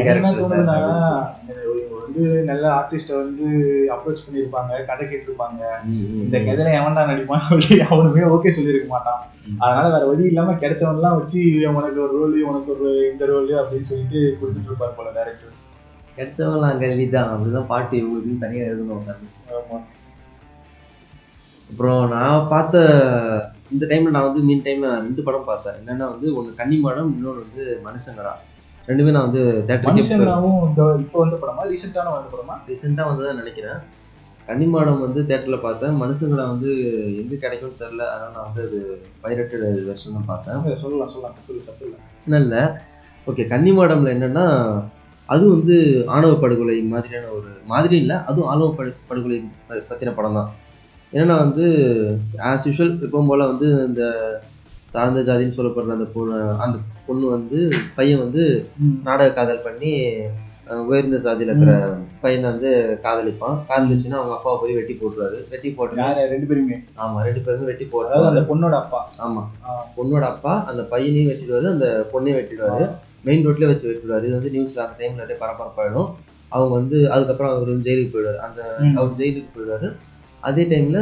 வந்து நல்ல ஆர்டிஸ்ட வந்து அப்ரோச் பண்ணியிருப்பாங்க கதை கேட்டிருப்பாங்க. இந்த கதையில எவன் தான் நடிப்பான்னு சொல்லி அவனுமே ஓகே சொல்லியிருக்க மாட்டான். அதனால வேற வழி இல்லாம கிடைச்சவன்லாம் வச்சு உனக்கு ஒரு ரோல் உனக்கு ஒரு இந்த ரோல் அப்படின்னு சொல்லிட்டு கொடுத்துட்டு இருப்பாரு போல டேரக்டர் கிடைச்சவங்களாம் கல்வி தான் அப்படிதான் பாட்டு இவங்களுக்கு தனியா எழுதணும் ஆமா. அப்புறம் நான் பார்த்த இந்த டைம்ல நான் வந்து மீன் டைம்ல ரெண்டு படம் பார்த்தேன். என்னன்னா வந்து ஒன்று கன்னிமாடம் இன்னொன்று வந்து மனுஷங்கடா ரெண்டுமே நான் வந்து மனுஷனாவும் இந்த இப்போ வந்த படமா? ரீசெண்டான வந்த படமா? ரீசெண்டாக வந்ததான் நினைக்கிறேன். கன்னிமாடம் வந்து தேட்டரில் பார்த்தேன். மனுஷங்கடா வந்து எங்கே கிடைக்கும்னு தெரில அதனால் நான் வந்து அது பைரட்டட் வெர்ஷன் தான் பார்த்தேன். சொல்லலாம் சொல்லலாம். தப்பு இல்லை தப்பு இல்லை. பிரச்சனை இல்லை. ஓகே கன்னிமாடம்ல என்னன்னா அது வந்து ஆணவ படுகொலை மாதிரியான ஒரு மாதிரி இல்லை. அதுவும் ஆணவ படு படுகொலை ப- பத்தின படம் தான். ஏன்னா வந்து ஆஸ் யூஷுவல் எப்பவும் போல வந்து இந்த தாழ்ந்த ஜாதின்னு சொல்லப்படுற அந்த பொண்ணு அந்த பொண்ணு வந்து பையன் வந்து நாடக காதல் பண்ணி உயர்ந்த ஜாதியில் இருக்கிற பையனை வந்து காதலிப்பான். காதலிச்சுன்னா அவங்க அப்பாவை போய் வெட்டி போட்டுருவாரு. வெட்டி போட்டு ரெண்டு பேருமே? ஆமா ரெண்டு பேருமே வெட்டி போட்டுருவாரு அந்த பொண்ணோட அப்பா. ஆமா. ஆ. பொண்ணோட அப்பா அந்த பையனையும் வெட்டிடுவாரு அந்த பொண்ணையும் வெட்டிடுவாரு. மெயின் ரோட்ல வச்சு வெட்டிடுவாரு. இது வந்து நியூஸ்ல அந்த டைம்ல அப்படியே பரபரப்பாயிடும். அவங்க வந்து அதுக்கப்புறம் அவர் ஜெயிலுக்கு போயிடுவாரு. அந்த. அவர் ஜெயிலுக்கு போயிடுவாரு. அதே டைம்ல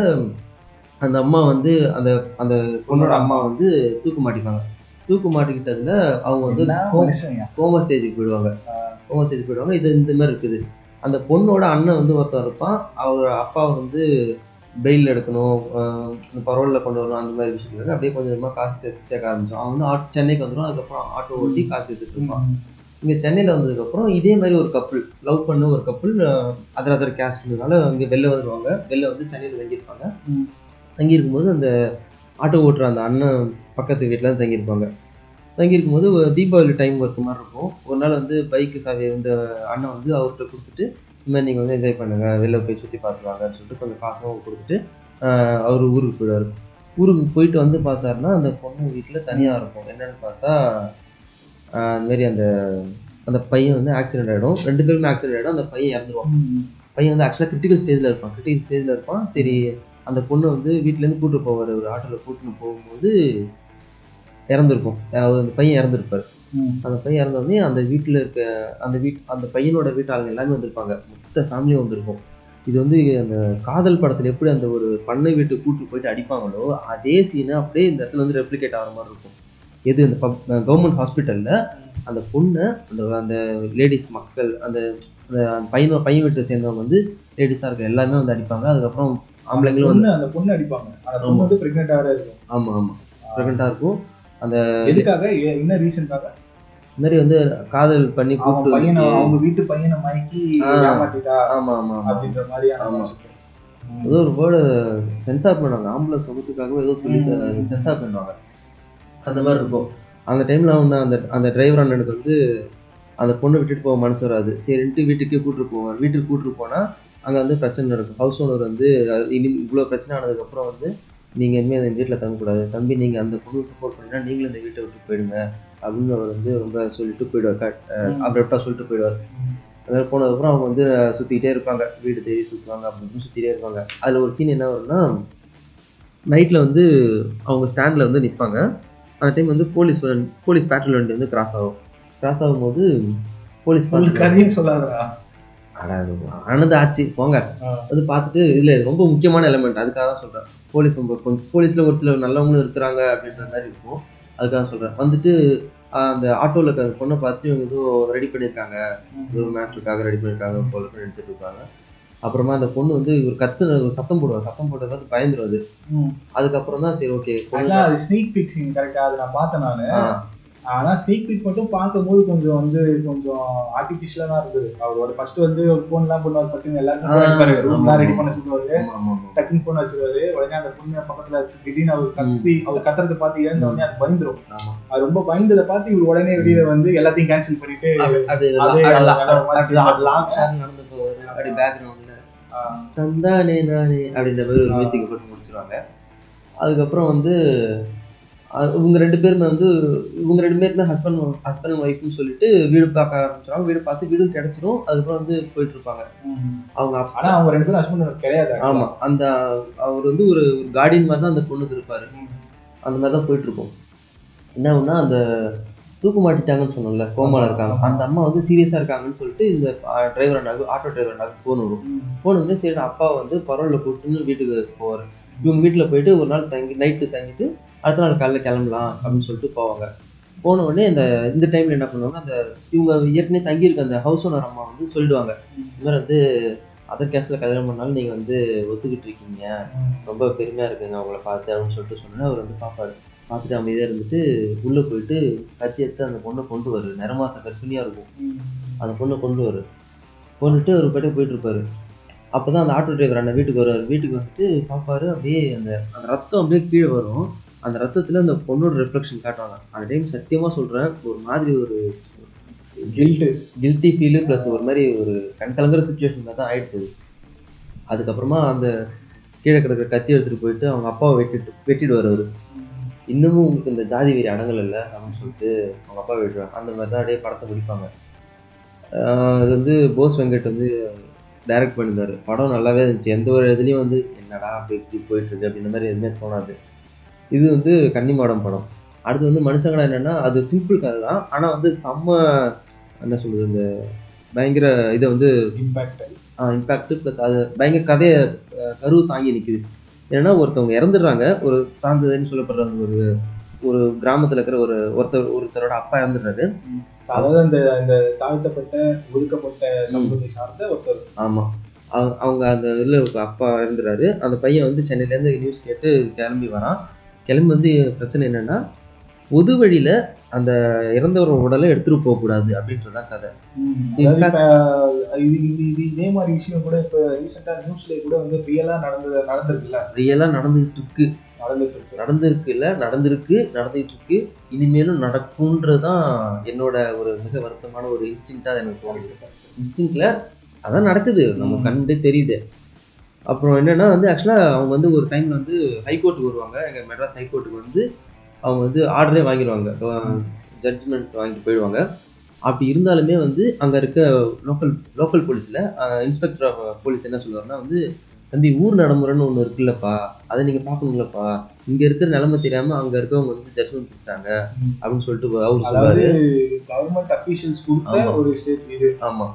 அந்த அம்மா வந்து அந்த அந்த பொண்ணோட அம்மா வந்து தூக்கு மாட்டிப்பாங்க. தூக்கு மாட்டிக்கிட்டதுல அவங்க வந்து? கோமா ஸ்டேஜுக்கு போயிடுவாங்க. கோமா ஸ்டேஜுக்கு போயிடுவாங்க. இது இந்த மாதிரி இருக்குது. அந்த பொண்ணோட அண்ணன் வந்து ஒருத்தன் இருப்பான். அவர் அப்பா வந்து பெயில் எடுக்கணும் பரோலில் கொண்டு வரணும் அந்த மாதிரி விஷயத்துக்கு அப்படியே கொஞ்சம் கொஞ்சமாக காசு சேர்த்து சேர்க்க ஆரம்பிச்சோம் அவன் வந்து ஆட் சென்னைக்கு வந்துடும். அதுக்கப்புறம் ஆட்டோ ஓட்டி காசு எடுத்துட்டு இருப்பான். இங்கே சென்னையில் வந்ததுக்கப்புறம் இதே மாதிரி ஒரு கப்புள் லவ் பண்ண ஒரு கப்புள் அதர் அதர் கேஸ்ட்னால இங்கே வெளில வந்துடுவாங்க வெளில வந்து சென்னையில் தங்கியிருப்பாங்க. தங்கியிருக்கும்போது அந்த ஆட்டோ ஓட்டுற அந்த அண்ணன் பக்கத்து வீட்டில் தான் தங்கியிருப்பாங்க. தங்கியிருக்கும்போது ஒரு தீபாவளி டைம் ஒர்க் மாதிரி இருக்கும். ஒரு நாள் வந்து பைக்கு சாவி இந்த அண்ணன் வந்து அவர்கிட்ட கொடுத்துட்டு இந்த மாதிரி நீங்கள் வந்து என்ஜாய் பண்ணுங்க. வெளில போய் சுற்றி பார்த்துவாங்கன்னு சொல்லிட்டு கொஞ்சம் காசும் கொடுத்துட்டு அவர் ஊருக்கு போயிடுவார். ஊருக்கு போயிட்டு வந்து பார்த்தாருன்னா அந்த பொண்ணு வீட்டில் தனியாக இருக்கும். என்னன்னு பார்த்தா ஆஹ் அந்த அந்த பையன் வந்து ஆக்சிடென்ட் ஆகிடும் ரெண்டு பேருமே ஆக்சிடென்ட் ஆகிடும் அந்த பையன் இறந்துருவான். பையன் வந்து ஆக்சுவலாக கிரிட்டிக்கல் ஸ்டேஜில் இருப்பான். கிரிட்டிக்கல் ஸ்டேஜில் இருப்பான். சரி அந்த பொண்ணு வந்து வீட்டிலேருந்து கூட்டு போவார். ஒரு ஆட்டோவில் கூட்டின்னு போகும்போது இறந்துருக்கும். அதாவது அந்த பையன் இறந்துருப்பார். அந்த பையன் இறந்தோடனே அந்த வீட்டில் இருக்க அந்த வீட் அந்த பையனோட வீட்டு ஆளுங்க எல்லாமே வந்திருப்பாங்க. மொத்த ஃபேமிலியும் வந்திருக்கும். இது வந்து அந்த காதல் படத்தில் எப்படி அந்த ஒரு பண்ணை வீட்டு கூட்டு போயிட்டு அடிப்பாங்களோ அதே சீனை அப்படியே இந்த இடத்துல வந்து ரெப்ளிகேட் ஆகிற மாதிரி இருக்கும். எது இந்த கவர்மெண்ட் ஹாஸ்பிட்டலில் அந்த பொண்ணை அந்த அந்த லேடிஸ் மக்கள் அந்த அந்த பையன் பையன் வீட்டை சேர்ந்தவங்க வந்து லேடிஸாக இருக்க எல்லாமே வந்து அடிப்பாங்க. அதுக்கப்புறம் ஆம்பளைங்களும் வந்து அந்த பொண்ணு அடிப்பாங்க. அந்த பொண்ணு வந்து பிரெக்னெண்டா வேற இருக்கும். ஆமாம் ஆமாம் ப்ரெக்னெண்ட்டாக இருக்கும். எதுக்காக? எ- என்ன ரீசனுக்காக இந்த மாதிரி வந்து காதல் பண்ணி கூப்பிட்டு பையனை அவங்க வீட்டு பையனை மயக்கி. ஏமாத்திட்டா ஆமா ஆமா அப்படின்ற மாதிரியான ஆமா. ஏதோ ஒரு வேர்டு சென்சார் பண்ணாங்க ஆம்பளை சொகத்துக்காகவே ஏதோ சொல்லி. சென்சார் பண்ணுவாங்க. அந்த மாதிரி இருக்கும். அந்த டைம்ல அவன் அந்த அந்த டிரைவர் அண்ணனுக்கு வந்து அந்த பொண்ணை விட்டுட்டு போக மனசு வராது. சரின்ட்டு வீட்டுக்கே கூட்டிட்டு போவார் வீட்டுக்கு கூட்டிட்டு போனா அங்க வந்து பிரச்சனை நடக்கும். ஹவுஸ் ஓனர் வந்து இனி இவ்வளோ பிரச்சனை ஆனதுக்கப்புறம் வந்து நீங்க இனிமேல் இந்த வீட்டில் தங்கக்கூடாது. தம்பி நீங்க அந்த பொண்ணு சப்போர்ட் பண்ணினா நீங்களும் இந்த வீட்டை விட்டு போயிடுங்க அப்படின்னு அவர் வந்து ரொம்ப சொல்லிட்டு போயிடுவார். கட் அப்ரப்டாக சொல்லிட்டு போயிடுவார். அதனால போனதுக்கப்புறம் அவங்க வந்து சுற்றிக்கிட்டே இருப்பாங்க. வீடு தேடி சுற்றுவாங்க அப்படின்னு சுற்றிட்டே இருப்பாங்க. அதில் ஒரு சீன் என்ன வரும்னா நைட்டில் வந்து அவங்க ஸ்டாண்டில் வந்து நிற்பாங்க அந்த டைம் வந்து போலீஸ் போலீஸ் பேட்ரோல் வண்டி வந்து கிராஸ் ஆகும். கிராஸ் ஆகும்போது போலீஸ் கதையும் சொல்லாதடா. ஆனது ஆச்சு. போங்க. அது பார்த்துட்டு இதில் ரொம்ப முக்கியமான எலிமெண்ட் அதுக்காக தான் சொல்கிறேன் போலீஸ் ரொம்ப கொஞ்சம் போலீஸில் ஒரு சில நல்லவங்களும் இருக்கிறாங்க அப்படின்ற மாதிரி இருக்கும். அதுக்காக சொல்கிறேன் வந்துட்டு அந்த ஆட்டோவில் இருக்கிற பொண்ணை பார்த்துட்டு இவங்க ஏதோ ரெடி பண்ணியிருக்காங்க. ஏதோ மேட்ருக்காக ரெடி பண்ணியிருக்காங்க போல நினச்சிட்டு இருப்பாங்க அப்புறமா அந்த பொண்ணு வந்து இவர் கத்து சத்தம் போடுவாங்க சத்தம் போடுறத பார்த்து பயந்துருவாது. அதுக்கப்புறம் தான் சரி ஓகே அது ஸ்னீக் பிக் சீன் கரெக்டா அது நான் பார்த்தேன் நானு ஆனா ஸ்னீக் பிக் மட்டும் பார்க்கும்போது கொஞ்சம் வந்து கொஞ்சம் ஆர்டிபிஷியலா தான் இருந்தது அவரோட ஃபர்ஸ்ட் வந்து ஒரு போன் எல்லாம் பண்ணுவார் பட்டுன்னு எல்லாருக்கும் ஆ, அடிப்பாரு ரூம் ஆமா, எல்லாம் ரெடி. பண்ண சொல்லுவாரு டக்குன்னு போன் வச்சிருவாரு உடனே அந்த பொண்ணு பக்கத்துல திடீர்னு அவர் கத்தி அவர் கத்துறத பார்த்து இழந்த உடனே அது பயந்துரும். அது ரொம்ப பயந்ததை பார்த்து இவர் உடனே வெளியில வந்து எல்லாத்தையும் கேன்சல் பண்ணிட்டு அது நடந்து போவாரு அப்படி பேக்ரவுண்ட்ல ஆ. தந்தானே நானே அப்படின்ற மாதிரி ஒரு ஆ. மியூசிக் போட்டு முடிச்சிருவாங்க அதுக்கப்புறம் வந்து இவங்க ரெண்டு பேருமே வந்து இவங்க ரெண்டு பேருமே ஹஸ்பண்ட் ஹஸ்பண்ட் அண்ட் ஒய்ஃப்னு சொல்லிட்டு வீடு பார்க்க ஆரம்பிச்சிருவாங்க வீடு பார்த்து வீடும் கிடைச்சிரும் அதுக்கப்புறம் வந்து போயிட்டு இருப்பாங்க. அவங்க அப்பா ஆனா அவங்க ரெண்டு பேரும் ஹஸ்பண்ட் கிடையாது ஆமா அந்த அவர் வந்து ஒரு ஒரு கார்டியன் மாதிரி தான் அந்த பொண்ணுக்கு இருப்பாரு. அந்த மாதிரி தான் போயிட்டு இருக்கும் என்ன ஒண்ணா அந்த தூக்கு மாட்டிட்டாங்கன்னு சொன்னோம்ல கோமால இருக்காங்க. அந்த அம்மா வந்து சீரியஸா இருக்காங்கன்னு சொல்லிட்டு இந்த டிரைவர் அண்ணாக்கு ஆட்டோ டிரைவர் அண்ணாக்கு ஃபோன் வரும். ஃபோன் வந்து சரி அப்பா வந்து பரவாயில்ல கூப்பிட்டுன்னு வீட்டுக்கு போவார் இவங்க வீட்டில் போயிட்டு ஒரு நாள் தங்கி நைட்டு தங்கிட்டு அடுத்த நாள் காலையில் கிளம்பலாம் அப்படின்னு சொல்லிட்டு போவாங்க. போன உடனே இந்த இந்த டைம்ல என்ன பண்ணுவாங்க அந்த இவங்க ஏற்கனவே தங்கியிருக்க அந்த ஹவுஸ் ஓனர் அம்மா வந்து சொல்லிடுவாங்க. இந்த மாதிரி வந்து அதர் கேஸ்டில் கல்யாணம் பண்ணாலும் நீங்கள் வந்து ஒத்துக்கிட்டு இருக்கீங்க. ரொம்ப பெருமையாக இருக்குங்க அவங்கள பார்த்து அப்படின்னு சொல்லிட்டு சொன்னா அவர் வந்து பார்ப்பாரு. பார்த்துட்டு அமைதியாக இருந்துட்டு உள்ளே போயிட்டு கத்தி எடுத்து அந்த பொண்ணை கொண்டு வரு. நிறமாச கர்ப்பிணியாக இருக்கும். அந்த பொண்ணை கொண்டு வரு. கொண்டுட்டு அவர் போய்ட்டு போயிட்டு இருப்பாரு. அப்போ தான் அந்த ஆட்டோ டிரைவர் அந்த வீட்டுக்கு வருவார். வீட்டுக்கு வந்துட்டு பார்ப்பாரு. அப்படியே அந்த அந்த ரத்தம் அப்படியே கீழே வரும். அந்த ரத்தத்தில் அந்த பொண்ணோட ரிஃப்ளெக்ஷன் காட்டுவாங்க. அந்த டைம் சத்தியமாக சொல்கிறேன் ஒரு மாதிரி ஒரு கில்ட்டு கில்ட்டி ஃபீலு ப்ளஸ் ஒரு மாதிரி ஒரு கண் கலங்குற சுச்சுவேஷன் தான் ஆயிடுச்சு அது. அதுக்கப்புறமா அந்த கீழே கிடக்கிற கத்தி எடுத்துகிட்டு போயிட்டு அவங்க அப்பாவை வெட்டிட்டு வெட்டிடுவார் அவர். இன்னமும் உங்களுக்கு இந்த ஜாதி வெறி அடங்கல் இல்லை அப்படின்னு சொல்லிட்டு அவங்க அப்பா வெட்டுவாங்க அந்த மாதிரி தான் அப்படியே படத்தை முடிப்பாங்க. ஆஹ் இது வந்து போஸ் வெங்கட் வந்து டைரக்ட் பண்ணியிருந்தாரு. படம் நல்லாவே இருந்துச்சு. எந்த ஒரு இதுலேயும் வந்து என்னடா அப்படி இப்படி போயிட்டு இருக்கு அப்படின்ற மாதிரி எதுவுமே தோணாது. இது வந்து கன்னிமாடம் படம். அடுத்து வந்து மனுஷங்கடா என்னன்னா அது சிம்பிள் கதை தான். ஆனால் வந்து செம்ம என்ன சொல்றது இந்த பயங்கர இதை வந்து இம்பாக்ட் இம்பாக்ட் ப்ளஸ் அது பயங்கர கதையை கருவு தாங்கி நிற்குது ஏன்னா ஒருத்தவங்க இறந்துடுறாங்க ஒரு தாழ்ந்ததுன்னு சொல்லப்படுற அந்த ஒரு ஒரு கிராமத்தில் இருக்கிற ஒரு ஒருத்தர் ஒருத்தரோட அப்பா இறந்துடுறாரு. அதாவது அந்த அந்த தாழ்த்தப்பட்ட ஒதுக்கப்பட்ட சமூகத்தை சார்ந்த ஒருத்தர். ஆமாம் அவங்க அவங்க அந்த இதில் அப்பா இறந்துறாரு அந்த பையன் வந்து சென்னையிலேருந்து நியூஸ் கேட்டு கிளம்பி வரான். கிளம்பி வந்து பிரச்சனை என்னன்னா பொது வழியில் அந்த இறந்தவரோட உடலை எடுத்துகிட்டு போகக்கூடாது அப்படின்றதான் கதை. இது இது இது மாதிரி விஷயம் கூட இப்ப ரீசெண்டா நியூஸ்ல கூட வந்து ரியலா நடந்தது நடந்திருக்குல்ல? ரியலாக நடந்துகிட்டு இருக்கு நடந்துட்டு இருக்கு நடந்திருக்கு இல்ல நடந்திருக்கு நடந்துட்டு இருக்கு இனிமேலும் நடக்கும்ன்றது தான் என்னோட ஒரு மிக வருத்தமான ஒரு இன்ஸ்டிங்டா எனக்கு தோணுது. இன்ஸ்டிங்க்ல அதான் நடக்குது. நம்ம. கண்டு தெரியுது. அப்புறம் என்னன்னா வந்து ஆக்சுவலா அவங்க வந்து ஒரு டைம்ல வந்து ஹைகோர்ட்டுக்கு வருவாங்க. எங்க மெட்ராஸ் ஹைகோர்ட்டுக்கு வந்து அவங்க வந்து ஆர்டரே வாங்கிடுவாங்க ஜட்ஜ்மெண்ட் வாங்கிட்டு போயிடுவாங்க. அப்படி இருந்தாலுமே வந்து அங்க இருக்க லோக்கல் லோக்கல் போலீஸ்ல இன்ஸ்பெக்டர் ஆஃப் போலீஸ் என்ன சொல்லுவாருன்னா வந்து தம்பி ஊர் நடைமுறைன்னு ஒன்று இருக்குல்லப்பா. அதை நீங்க பார்க்கணுங்களப்பா இங்க இருக்கிற நிலைமை தெரியாம அங்க இருக்கவங்க வந்து ஜட்மெண்ட் கொடுத்தாங்க அப்படின்னு சொல்லிட்டு அவர் சொல்லுவாரு. கவர்மெண்ட் அபிஷியல்ஸ் கொடுத்த ஆமா. ஒரு ஸ்டேட் இது ஆமா.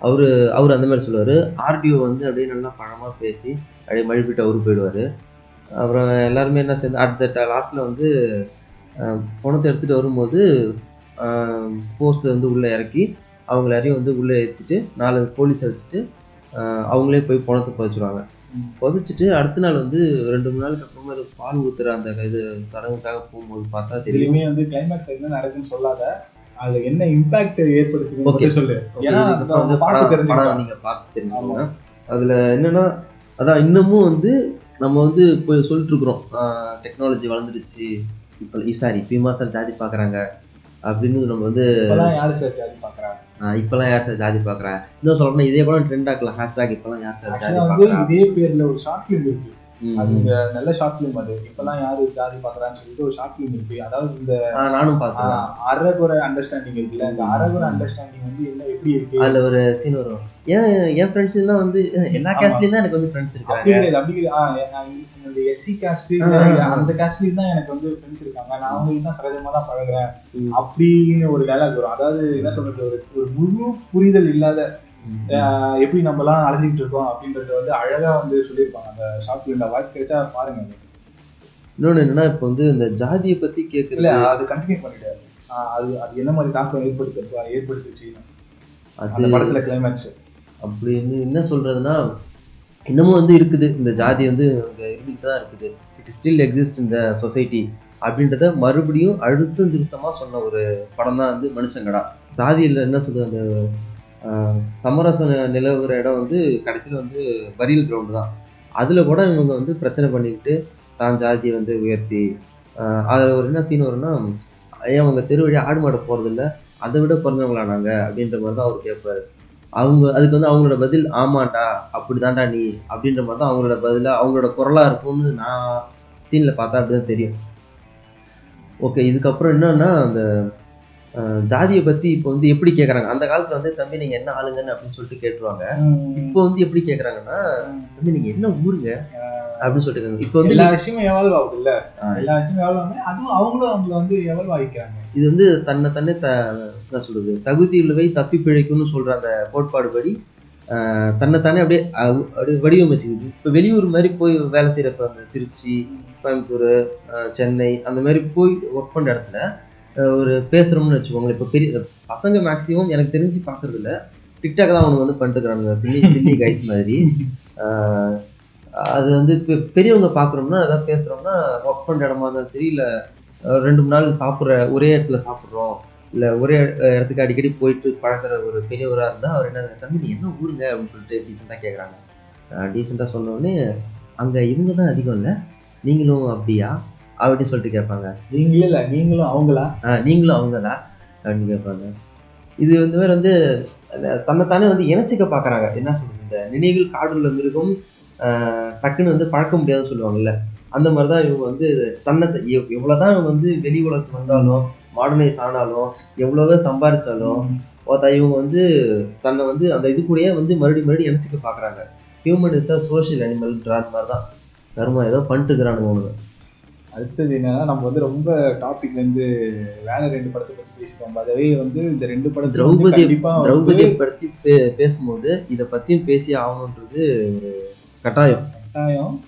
அவரு அவர் அந்த மாதிரி சொல்லுவாரு. ஆர்டிஓ வந்து அப்படியே நல்லா பழமா பேசி அப்படியே மழுப்பிட்டு அவரு போயிடுவாரு. அப்புறம் எல்லாருமே என்ன சேர்ந்து அடுத்த லாஸ்ட்ல வந்து அஹ், பணத்தை எடுத்துட்டு வரும்போது ஃபோர்ஸ் வந்து உள்ள இறக்கி அவங்க எல்லாரையும் வந்து உள்ள ஏற்றிட்டு நாலு போலீஸ் வச்சுட்டு அவங்களே போய் பணத்தை புதைச்சிருவாங்க. ம். புதைச்சிட்டு அடுத்த நாள் வந்து ரெண்டு மூணு நாளுக்கு அப்புறமா ஏதோ பால் ஊத்துற அந்த இது சடங்குக்காக போகும்போது பார்த்தா தெரியும். வந்து கிளைமேக்ஸ் என்ன நடக்குன்னு சொல்லாத. அதுல என்ன இம்பாக்ட் Okay. மட்டும் சொல்லு. ஏன்னா வந்து நீங்க பார்த்து தெரிஞ்சுக்கோங்க. அதுல என்னன்னா அதான் இன்னமும் வந்து நம்ம வந்து போய் சொல்லிட்டு இருக்கிறோம் டெக்னாலஜி வளர்ந்துடுச்சு. இப்போ சாரி இப்பயுமா சார் ஜாதி பார்க்கறாங்க அப்படின்னு நம்ம வந்து யாரு சார் ஜாதி பாக்குறாங்க ஆஹ் இப்பெல்லாம் யார் சார் ஜாதி பார்க்கறா இன்னும் சொல்லணும் இதே கூட ட்ரெண்ட் ஆக்கலாம் ஹேஷ்டாக் இப்பெல்லாம் யார் சார் ஜாதி பார்க்கறா இதே பேர்ல ஒரு ஷார்ட் ஃபிலிம் இருக்கு. அது. இந்த நல்ல ஷார்ட் ஃபிலிம் அது. இப்பெல்லாம் யாரு ஜாதி பாக்குறான்னு சொல்லிட்டு ஒரு ஷார்ட் ஃபிலிம் இருக்கு. அதாவது இந்த நானும் பார்த்தேன் அறகுறை அண்டர்ஸ்டாண்டிங் இருக்குல்ல. இந்த அறகுறை அண்டர்ஸ்டாண்டிங் வந்து என்ன எப்படி இருக்கு? அதுல ஒரு சீன் வரும். ஏன் என் ஃப்ரெண்ட்ஸ் எல்லாம் வந்து எல்லா. கேஸ்ட்லயும் தான் எனக்கு வந்து ஃப்ரெண்ட்ஸ் இருக்காங்க. அப்படி என்னுடைய எஸ்சி காஸ்ட். அந்த காஸ்ட்லயும் தான் எனக்கு வந்து ஃப்ரெண்ட்ஸ் இருக்காங்க. நான் அவங்களுக்கு தான் சகஜமா தான் பழகுறேன். அப்படின்னு ஒரு டைலாக் வரும். அதாவது என்ன சொல்றது? ஒரு ஒரு முழு புரிதல் இல்லாத எப்படி நம்ம எல்லாம் அலைஞ்சிட்டு இருக்கோம் அப்படின்றத வந்து அழகா வந்து சொல்லியிருப்பாங்க. அந்த ஷார்ட் ஃபிலிம்ல வாய்ப்பு கிடைச்சா பாருங்க. இன்னொன்னு என்னன்னா இப்போ வந்து இந்த ஜாதியை பத்தி கேட்கறது அது கண்டினியூ பண்ணிட்டாரு. அது அது என்ன மாதிரி தாக்கம் ஏற்படுத்த ஏற்படுத்துச்சு? அந்த படத்துல கிளைமேக்ஸ் அப்படின்னு என்ன சொல்றதுன்னா இன்னமும் வந்து இருக்குது. இந்த ஜாதி வந்து அங்க இருந்துட்டு தான் இருக்குது. இட் ஸ்டில் எக்ஸிஸ்ட் இந்த சொசைட்டி அப்படின்றத மறுபடியும் அழுத்தம் திருத்தமா சொன்ன ஒரு படம் தான் வந்து மனுஷங்கடா. ஜாதியில் என்ன சொல்றது அந்த சமரசம் நிலவுகிற இடம் வந்து கடைசியில் வந்து வரியல் கிரவுண்டு தான். அதில் கூட இவங்க வந்து பிரச்சனை பண்ணிக்கிட்டு தான் ஜாதியை வந்து உயர்த்தி அதில் ஒரு என்ன சீன் வரும்னா ஏன் அவங்க தெரு வழியாக ஆடு மாட போகிறதில்ல அதை விட பிறந்தவங்களா நாங்கள் அப்படின்ற மாதிரி தான் அவர் கேட்பாரு அவங்க அதுக்கு வந்து அவங்களோட பதில் ஆமாண்டா அப்படிதான்டா நீ அப்படின்ற மாதிரி தான் அவங்களோட பதிலாக அவங்களோட குரலாக இருக்கும்னு நான் சீனில் பார்த்தா அப்படிதான் தெரியும். ஓகே இதுக்கப்புறம் என்னன்னா அந்த ஜாதியை பத்தி இப்போ வந்து எப்படி கேக்குறாங்க? அந்த காலத்துல வந்து தம்பி நீங்க என்ன ஆளுங்கன்னு அப்படின்னு சொல்லிட்டு கேட்டுருவாங்க. இப்போ வந்து எப்படி கேக்குறாங்கன்னா தம்பி நீங்க என்ன ஊருங்க? அப்படின்னு சொல்லிட்டு. இப்போ வந்து எல்லா விஷயமும் எவால்வ் ஆகுது இல்ல. எல்லா விஷயமும் எவால்வ் ஆகுது அதுவும் அவங்களும் அவங்கள வந்து எவால்வ் ஆகிக்கிறாங்க இது வந்து தன்னை தன்னை த என்ன சொல்றது தகுதி உள்ளவை தப்பி பிழைக்கும்னு சொல்ற அந்த கோட்பாடு படி தன்னைத்தானே அப்படியே அப்படியே வடிவமைச்சுக்குது. இப்போ வெளியூர் மாதிரி போய் வேலை செய்யறப்ப அந்த திருச்சி கோயம்புத்தூர் சென்னை அந்த மாதிரி போய் ஒர்க் பண்ற இடத்துல ஒரு பேசுகிறோம்னு வச்சுக்கோங்களேன். இப்போ பெரிய பசங்க மேக்ஸிமம் எனக்கு தெரிஞ்சு பார்க்கறது இல்லை டிக்டாக் தான் அவனுக்கு வந்து பண்ணிட்டுக்கிறானுங்க சில்லி சில்லி கைஸ் மாதிரி. அது வந்து இப்போ பெரியவங்க பார்க்குறோம்னா ஏதாவது பேசுகிறோம்னா ஒர்க் பண்ணுற இடமா இருந்தாலும் சரி இல்லை ரெண்டு மூணு நாள் சாப்பிட்ற ஒரே இடத்துல சாப்பிட்றோம். இல்லை ஒரே இடத்துக்கு அடிக்கடி போயிட்டு பழக்கிற ஒரு பெரியவராக இருந்தால் அவர் என்ன தம்பி நீ என்ன ஊருங்க? அப்படின்னு சொல்லிட்டு டீசெண்டாக கேட்குறாங்க டீசெண்டாக சொன்னோடனே அங்கே இவங்க தான் அதிகம் இல்லை. நீங்களும் அப்படியா? அப்படின்னு சொல்லிட்டு கேட்பாங்க. நீங்களே இல்ல நீங்களும் அவங்களா? ஆ, நீங்களும் அவங்க தான் அப்படின்னு கேட்பாங்க. இது வந்து வேற வந்து தன்னைத்தானே வந்து இணைச்சிக்க பார்க்கறாங்க. என்ன சொல்றது இந்த நினைவுகள் காடுள்ள மிருகம் டக்குன்னு வந்து பழக்க முடியாதுன்னு சொல்லுவாங்கல்ல. அந்த மாதிரி தான் இவங்க வந்து தன்னை எவ்- எவ்வளவுதான் இவங்க வந்து வெளி உலகத்துக்கு வந்தாலும் மாடர்னைஸ் ஆனாலும் எவ்வளவோ சம்பாரிச்சாலும் பார்த்தா இவங்க வந்து தன்னை வந்து அந்த இது கூடயே வந்து மறுபடியும் மறுபடியும் இணைச்சிக்க பார்க்கறாங்க. ஹியூமன் இஸ் அ சோஷியல் அந்த மாதிரி தான். கர்மா ஏதோ பண்ணிட்டு இருக்கிறானுங்க அவனுங்க அடுத்தது என்னன்னா நம்ம வந்து ரொம்ப டாபிக்ல இருந்து வேற ரெண்டு படத்தை பத்தி பேசிட்டோம். அதவே வந்து இந்த ரெண்டு வந்து திரௌபதி வந்து திரௌபதியை பற்றி பே- பேசும்போது இதை பத்தியும் பேசி ஆகணுன்றது ஒரு கட்டாயம். கட்டாயம்.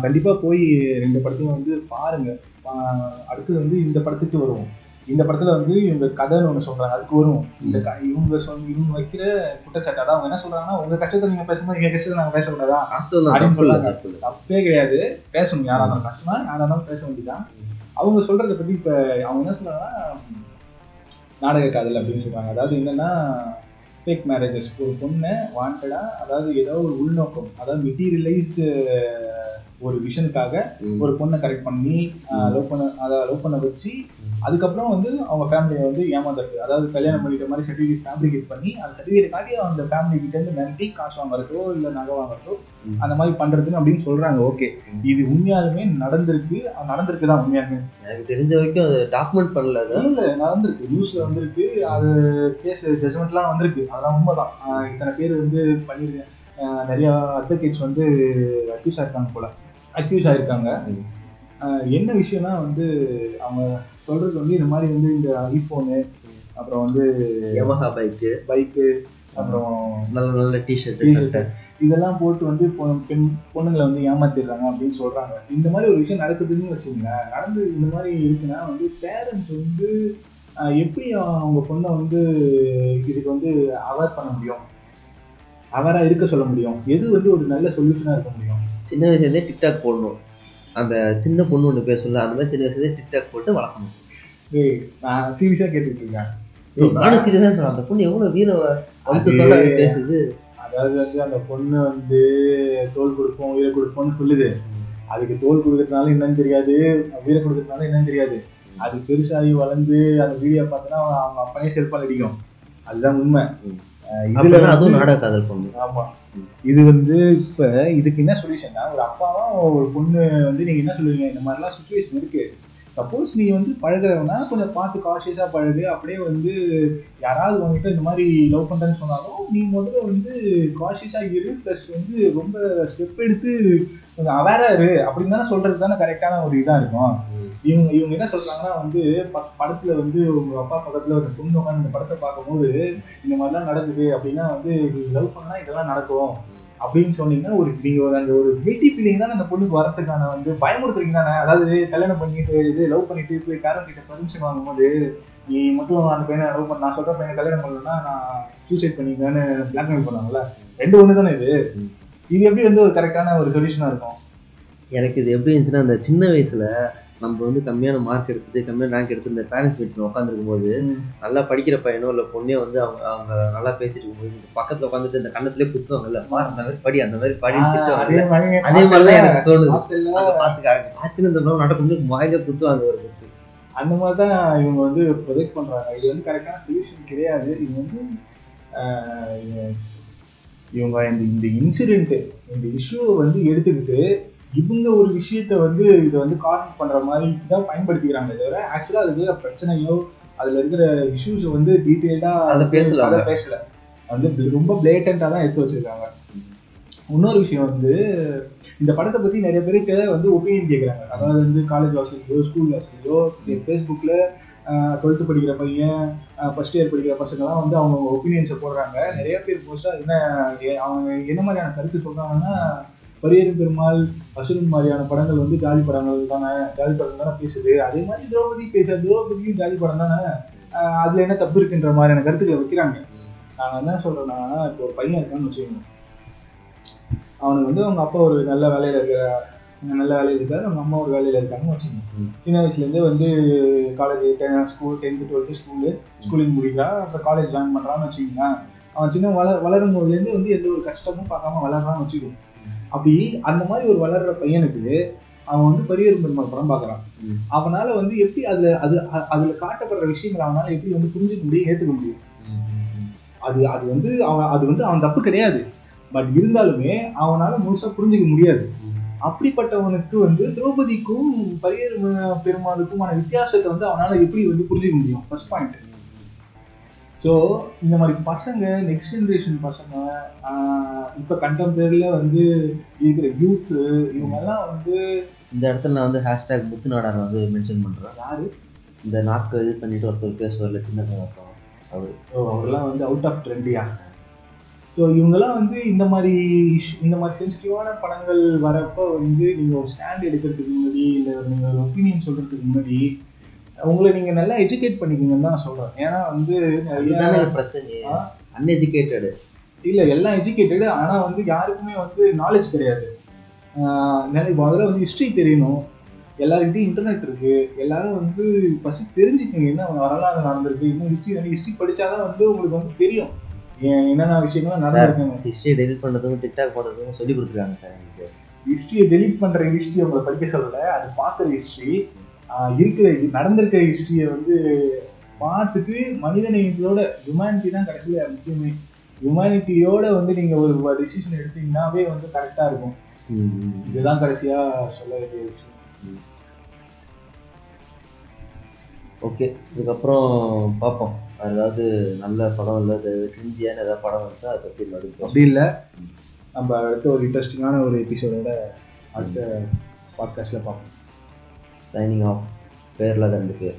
கண்டிப்பா போய் ரெண்டு படத்தையும் வந்து பாருங்க. அடுத்தது வந்து இந்த படத்துக்கு வருவோம். இந்த படத்துல வந்து இவங்க கதைன்னு ஒண்ணு சொல்றாங்க. அதுக்கு வரும் இந்த இவங்க சொல் இவங்க வைக்கிற குற்றச்சாட்டு அதான் அவங்க என்ன சொல்றாங்கன்னா உங்க கஷ்டத்தை நீங்க பேசும்போது எங்க கஷ்டத்தை நாங்க பேசக்கூடாதா? அப்படின்னு சொல்றாங்க. தப்பு கிடையாது. பேசணும் யாரா இருந்தாலும். கஷ்டமா யாரா இருந்தாலும் பேச வேண்டியதான் அவங்க சொல்றத பத்தி இப்ப அவங்க என்ன சொல்றாங்கன்னா நாடக காதல் அப்படின்னு சொல்றாங்க. அதாவது என்னன்னா ஃபேக் மேரேஜஸ் ஒரு பொண்ணை வாண்டடா அதாவது ஏதோ ஒரு உள்நோக்கம் அதாவது மெட்டீரியலைஸ்டு ஒரு விஷனுக்காக. ஒரு பொண்ணை கரெக்ட் பண்ணி லவ் பண்ண அதை லவ் பண்ண வச்சு அதுக்கப்புறம் வந்து அவங்க ஃபேமிலியை வந்து ஏமாந்துருக்கு அதாவது கல்யாணம் பண்ணிட்ட மாதிரி சர்டிஃபிகேட் ஃபேப்ரிகேட் பண்ணி அந்த சர்டிஃபிகேட் காட்டி அந்த ஃபேமிலி கிட்ட இருந்து மிரட்டி காசு வாங்குறதோ இல்லை நகை வாங்குறதோ. அந்த மாதிரி பண்றதுன்னு அப்படின்னு சொல்றாங்க. ஓகே இது உண்மையாலுமே நடந்திருக்கு. நடந்திருக்கு தான் உண்மையாலுமே? எனக்கு தெரிஞ்ச வரைக்கும் அது டாக்குமெண்ட் பண்ணல இல்ல நடந்திருக்கு. நியூஸ்ல வந்திருக்கு. அது கேஸ் ஜட்மெண்ட்லாம் வந்திருக்கு. அதெல்லாம் உண்மைதான். இத்தனை பேர் வந்து பண்ணிருக்கேன் ஆஹ் நிறைய அட்வொகேட்ஸ் வந்து அக்யூஸ் ஆயிருக்காங்க போல. அக்யூஸ் ஆயிருக்காங்க. என்ன விஷயம்னா வந்து அவங்க சொல்றது வந்து இந்த மாதிரி வந்து இந்த ஐபோனு அப்புறம் வந்து யமஹா பைக்கு பைக்கு அப்புறம் நல்ல நல்ல டிஷர்ட் இதெல்லாம் போட்டு வந்து பெண் பொண்ணுங்களை வந்து ஏமாத்திடுறாங்க அப்படின்னு சொல்றாங்க. இந்த மாதிரி ஒரு விஷயம் நடக்குதுன்னு வச்சுங்களேன் நடந்து இந்த மாதிரி இருக்குன்னா வந்து பேரண்ட்ஸ் வந்து எப்படி அவங்க பொண்ணை வந்து இதுக்கு வந்து அவேர் பண்ண முடியும்? அவரா இருக்க சொல்ல முடியும்? எது வந்து ஒரு நல்ல சொல்யூஷனா இருக்க முடியும்? சின்ன வயசுலேருந்தே டிக்டாக் போடணும். அந்த சின்ன பொண்ணு ஒன்று பேசல அந்த மாதிரி சின்ன வயசுலேயே டிக்டாக் போட்டு வளர்க்கணும். நான் சீரியஸா கேட்டுட்டு இருக்கேன் நானும் சீரியஸாக சொல்றேன் அந்த பொண்ணு எவ்வளவு வீர வம்சத்தோட பேசுது. அதாவது வந்து அந்த பொண்ணு வந்து தோல் கொடுப்போம் உயிரை கொடுப்போம்னு சொல்லுது. அதுக்கு தோல் கொடுக்கறதுனால என்னன்னு தெரியாது உயிரை கொடுக்கறதுனால என்னன்னு தெரியாது. அது பெருசாகி வளர்ந்து அந்த வீடியோ பார்த்தோன்னா அவங்க அப்பனே செல்பால் அடிக்கும் அதுதான் உண்மை. இதுல அதுவும் நாடக காதல் பொண்ணு. ஆமா. இது வந்து இப்ப இதுக்கு என்ன சொல்யூஷன்னா ஒரு அப்பாவும் ஒரு பொண்ணு வந்து நீங்க என்ன சொல்லுவீங்க இந்த மாதிரிலாம் சுச்சுவேஷன் இருக்கு. சப்போஸ் நீ வந்து பழகுறவனா கொஞ்சம் பார்த்து காஷியஸாக பழகு. அப்படியே வந்து யாராவது உங்ககிட்ட இந்த மாதிரி லவ் பண்ணுறேன்னு சொன்னாலும் நீ முதல்ல வந்து காஷியஸாக இரு ப்ளஸ் வந்து ரொம்ப ஸ்டெப் எடுத்து கொஞ்சம் அவேராக இரு. அப்படின்னு தானே சொல்கிறது தானே கரெக்டான ஒரு இதாக இருக்கும். இவங்க இவங்க என்ன சொல்கிறாங்கன்னா வந்து ப- படத்தில் வந்து உங்கள் அப்பா பக்கத்தில் ஒரு பொண்ணு உட்காந்து இந்த படத்தை பார்க்கும்போது இந்த மாதிரிலாம் நடக்குது அப்படின்னா வந்து லவ் பண்ணால் இதெல்லாம் நடக்கும். அப்படின்னு சொன்னீங்கன்னா ஒரு நீங்க ஒரு அந்த ஒரு கில்ட்டி ஃபீலிங் தானே அந்த பொண்ணுக்கு வரதுக்கான வந்து பயமுறுத்துறீங்க தானே? அதாவது கல்யாணம் பண்ணிட்டு இது லவ் பண்ணிட்டு போய் பேரண்ட் கிட்ட பர்மிஷன் வாங்கும்போது நீ மட்டும் அந்த பையனை லவ் பண்ண நான் சொல்ற பையனை கல்யாணம் பண்ணலன்னா நான் சூசைட் பண்ணிக்கன்னு பிளாக்மெயில் பண்ணுவாங்கல்ல ரெண்டு ஒண்ணு தானே இது. இது எப்படி வந்து ஒரு கரெக்டான ஒரு சொல்யூஷனா இருக்கும்? எனக்கு இது எப்படி இருந்துச்சுன்னா அந்த சின்ன வயசுல நம்ம வந்து கம்மியான மார்க் எடுத்துட்டு கம்மியான ரேங்க் எடுத்து இந்த பேரண்ட்ஸ் மீட்டிங் உட்காந்துருக்கும் போது நல்லா படிக்கிற பையனோ இல்லை பொண்ணே வந்து அவங்க அவங்க நல்லா பேசிட்டு இருக்கும்போது பக்கத்துல உட்காந்துட்டு இந்த கண்ணத்திலே குத்துவாங்கல்ல பா அந்த மாதிரி படி அந்த மாதிரி படி அதே மாதிரி மாதிரிதான் எனக்கு தோணுது. பார்த்துக்காக பார்த்துன்னு இந்த மாதிரி நடக்கும்போது வாயில குத்துவாங்க ஒரு குத்து அந்த மாதிரி தான் இவங்க வந்து ப்ரொஜெக்ட் பண்றாங்க. இது வந்து கரெக்டான சொல்யூஷன் கிடையாது. இது வந்து இவங்க- இந்த இந்த இன்சிடென்ட் இந்த இஷ்யூவை வந்து எடுத்துக்கிட்டு இவங்க ஒரு விஷயத்த வந்து இதை வந்து கார்னர் பண்ற மாதிரி தான் பயன்படுத்திக்கிறாங்க தவிர ஆக்சுவலா அதுல இருக்கிற பிரச்சனையோ அதுல இருக்கிற இஷ்யூஸை வந்து டீட்டெயிலா அதை பேசல அதை பேசல. வந்து ரொம்ப பிளேட்டண்டா தான் எடுத்து வச்சிருக்காங்க. இன்னொரு விஷயம் வந்து இந்த படத்தை பத்தி நிறைய பேருக்கு வந்து ஒப்பீனியன் கேட்குறாங்க அதாவது வந்து காலேஜ் வாசல்லையோ ஸ்கூல் வாசல்லையோ ஃபேஸ்புக்ல டுவெல்த்து படிக்கிற பையன் ஃபர்ஸ்ட் இயர் படிக்கிற பசங்கலாம் வந்து அவங்க ஒப்பீனியன்ஸை போடுறாங்க. நிறைய பேர் போஸ்டா என்ன அவங்க என்ன மாதிரியான கருத்து சொல்றாங்கன்னா பரியரும் பெருமாள் அசுரன் மாதிரியான படங்கள் வந்து ஜாலி படங்கள் தானே ஜாலி படம் தானே பேசுது. அதே மாதிரி திரௌபதி பேச திரௌபதியும் ஜாலி படம் தானே அதுல என்ன தப்பு இருக்குன்ற மாதிரியான கருத்துக்களை வைக்கிறாங்க. நான் என்ன சொல்றேன்னா இப்போ ஒரு பையன் இருக்கான்னு வச்சுக்கோங்க. அவனுக்கு வந்து அவங்க அப்பா ஒரு நல்ல வேலையில இருக்கிற நல்ல வேலையில இருக்காரு அவங்க அம்மா ஒரு வேலையில இருக்காங்கன்னு வச்சுக்கோங்க. சின்ன வயசுலேருந்தே வந்து college school tenth twelfth school schooling முடிக்கிறான் அப்புறம் காலேஜ் ஜாயின் பண்ணுறான்னு வச்சுக்கோங்களேன். அவன் சின்ன வள வளரும் போதுலேருந்து வந்து எந்த ஒரு கஷ்டமும் பார்க்காம வளர்றான்னு வச்சுக்கோங்க. அப்படி அந்த மாதிரி ஒரு வளர்ற பையனுக்கு அவன் வந்து பரியரும் பெருமாள் படம் பார்க்குறான். அவனால வந்து எப்படி அதுல அது அதுல காட்டப்படுற விஷயங்களை அவனால எப்படி வந்து புரிஞ்சுக்க முடியும் ஏத்துக்க முடியும். அது அது வந்து அவன் அது வந்து அவன் தப்பு கிடையாது. பட் இருந்தாலுமே அவனால முழுசா புரிஞ்சுக்க முடியாது. அப்படிப்பட்டவனுக்கு வந்து திரௌபதிக்கும் பரியர் பெருமாளுக்குமான வித்தியாசத்தை வந்து அவனால எப்படி வந்து புரிஞ்சுக்க முடியும்? ஃபர்ஸ்ட் பாயிண்ட் ஸோ இந்த மாதிரி பசங்க நெக்ஸ்ட் ஜென்ரேஷன் பசங்க இப்ப கண்டெம்பரரியில வந்து இருக்கிற யூத் இவங்க எல்லாம் வந்து இந்த இடத்துல நான் வந்து ஹேஷ்டேக் முத்து நாடார் வந்து மென்ஷன் பண்ணுறேன் யாரு? இந்த நாக்கு இது பண்ணிட்டு ஒருத்தர் பேசுவார்ல சின்ன பையன் அவர். ஓ அவரெல்லாம் வந்து அவுட் ஆஃப் ட்ரெண்டியா ஸோ இவங்கெல்லாம் வந்து இந்த மாதிரி issue- இந்த மாதிரி சென்சிட்டிவான படங்கள் வரப்போ வந்து நீங்கள் ஒரு ஸ்டாண்ட் எடுக்கிறதுக்கு முன்னாடி இல்லை நீங்கள் ஒரு ஒப்பீனியன் சொல்கிறதுக்கு முன்னாடி உங்களை நீங்கள் நல்லா எஜுகேட் பண்ணிக்கங்கன்னு தான் நான் சொல்கிறேன் ஏன்னா வந்து நிறைய பிரச்சனை? அன்எஜுகேட்டடு இல்லை எல்லாம் எஜுகேட்டடு ஆனால் வந்து யாருக்குமே வந்து நாலேஜ் கிடையாது. முதல்ல வந்து ஹிஸ்ட்ரி தெரியணும். எல்லாருக்கிட்டையும் இன்டர்நெட் இருக்கு. எல்லாரும் வந்து ஃபர்ஸ்ட் தெரிஞ்சுக்கங்க என்ன வரலாறு நடந்திருக்கு. இன்னும் ஹிஸ்ட்ரி ஹிஸ்ட்ரி படிச்சாதான் வந்து உங்களுக்கு வந்து தெரியும். என்னென்ன விஷயங்கள்லாம் நடந்திருக்குங்க ஹிஸ்ட்ரியை டெலிட் பண்ணுறதுக்கும் டிக்டாக் போடுறதுக்கும் சொல்லி கொடுத்துருக்காங்க சார் எனக்கு ஹிஸ்ட்ரியை டெலீட் பண்ற ஹிஸ்ட்ரி உங்களை படிக்க சொல்லல. அது பார்க்குற ஹிஸ்ட்ரி இருக்கிற நடந்திருக்கிற ஹிஸ்ட்ரியை வந்து பார்த்துட்டு மனிதநேயத்தோட ஹியூமனிட்டி தான் கடைசியில் முக்கியமே. ஹியூமனிட்டியோட வந்து நீங்க ஒரு டிசிஷன் எடுத்தீங்கன்னாவே வந்து கரெக்டா இருக்கும். இதுதான் கடைசியா சொல்ல வேண்டிய விஷயம். ஓகே இதுக்கப்புறம் பார்ப்போம். வேறு ஏதாவது நல்ல படம் இல்லை கிரிஞ்சியான ஏதாவது படம் வந்துச்சா அதை பற்றி மறுப்போம் அப்படி இல்லை. நம்ம அடுத்த ஒரு இன்ட்ரெஸ்டிங்கான ஒரு எபிசோடோட அடுத்த பாட்காஸ்ட்ல பார்ப்போம். சைனிங் ஆஃப் பேரில் ரெண்டு பேர்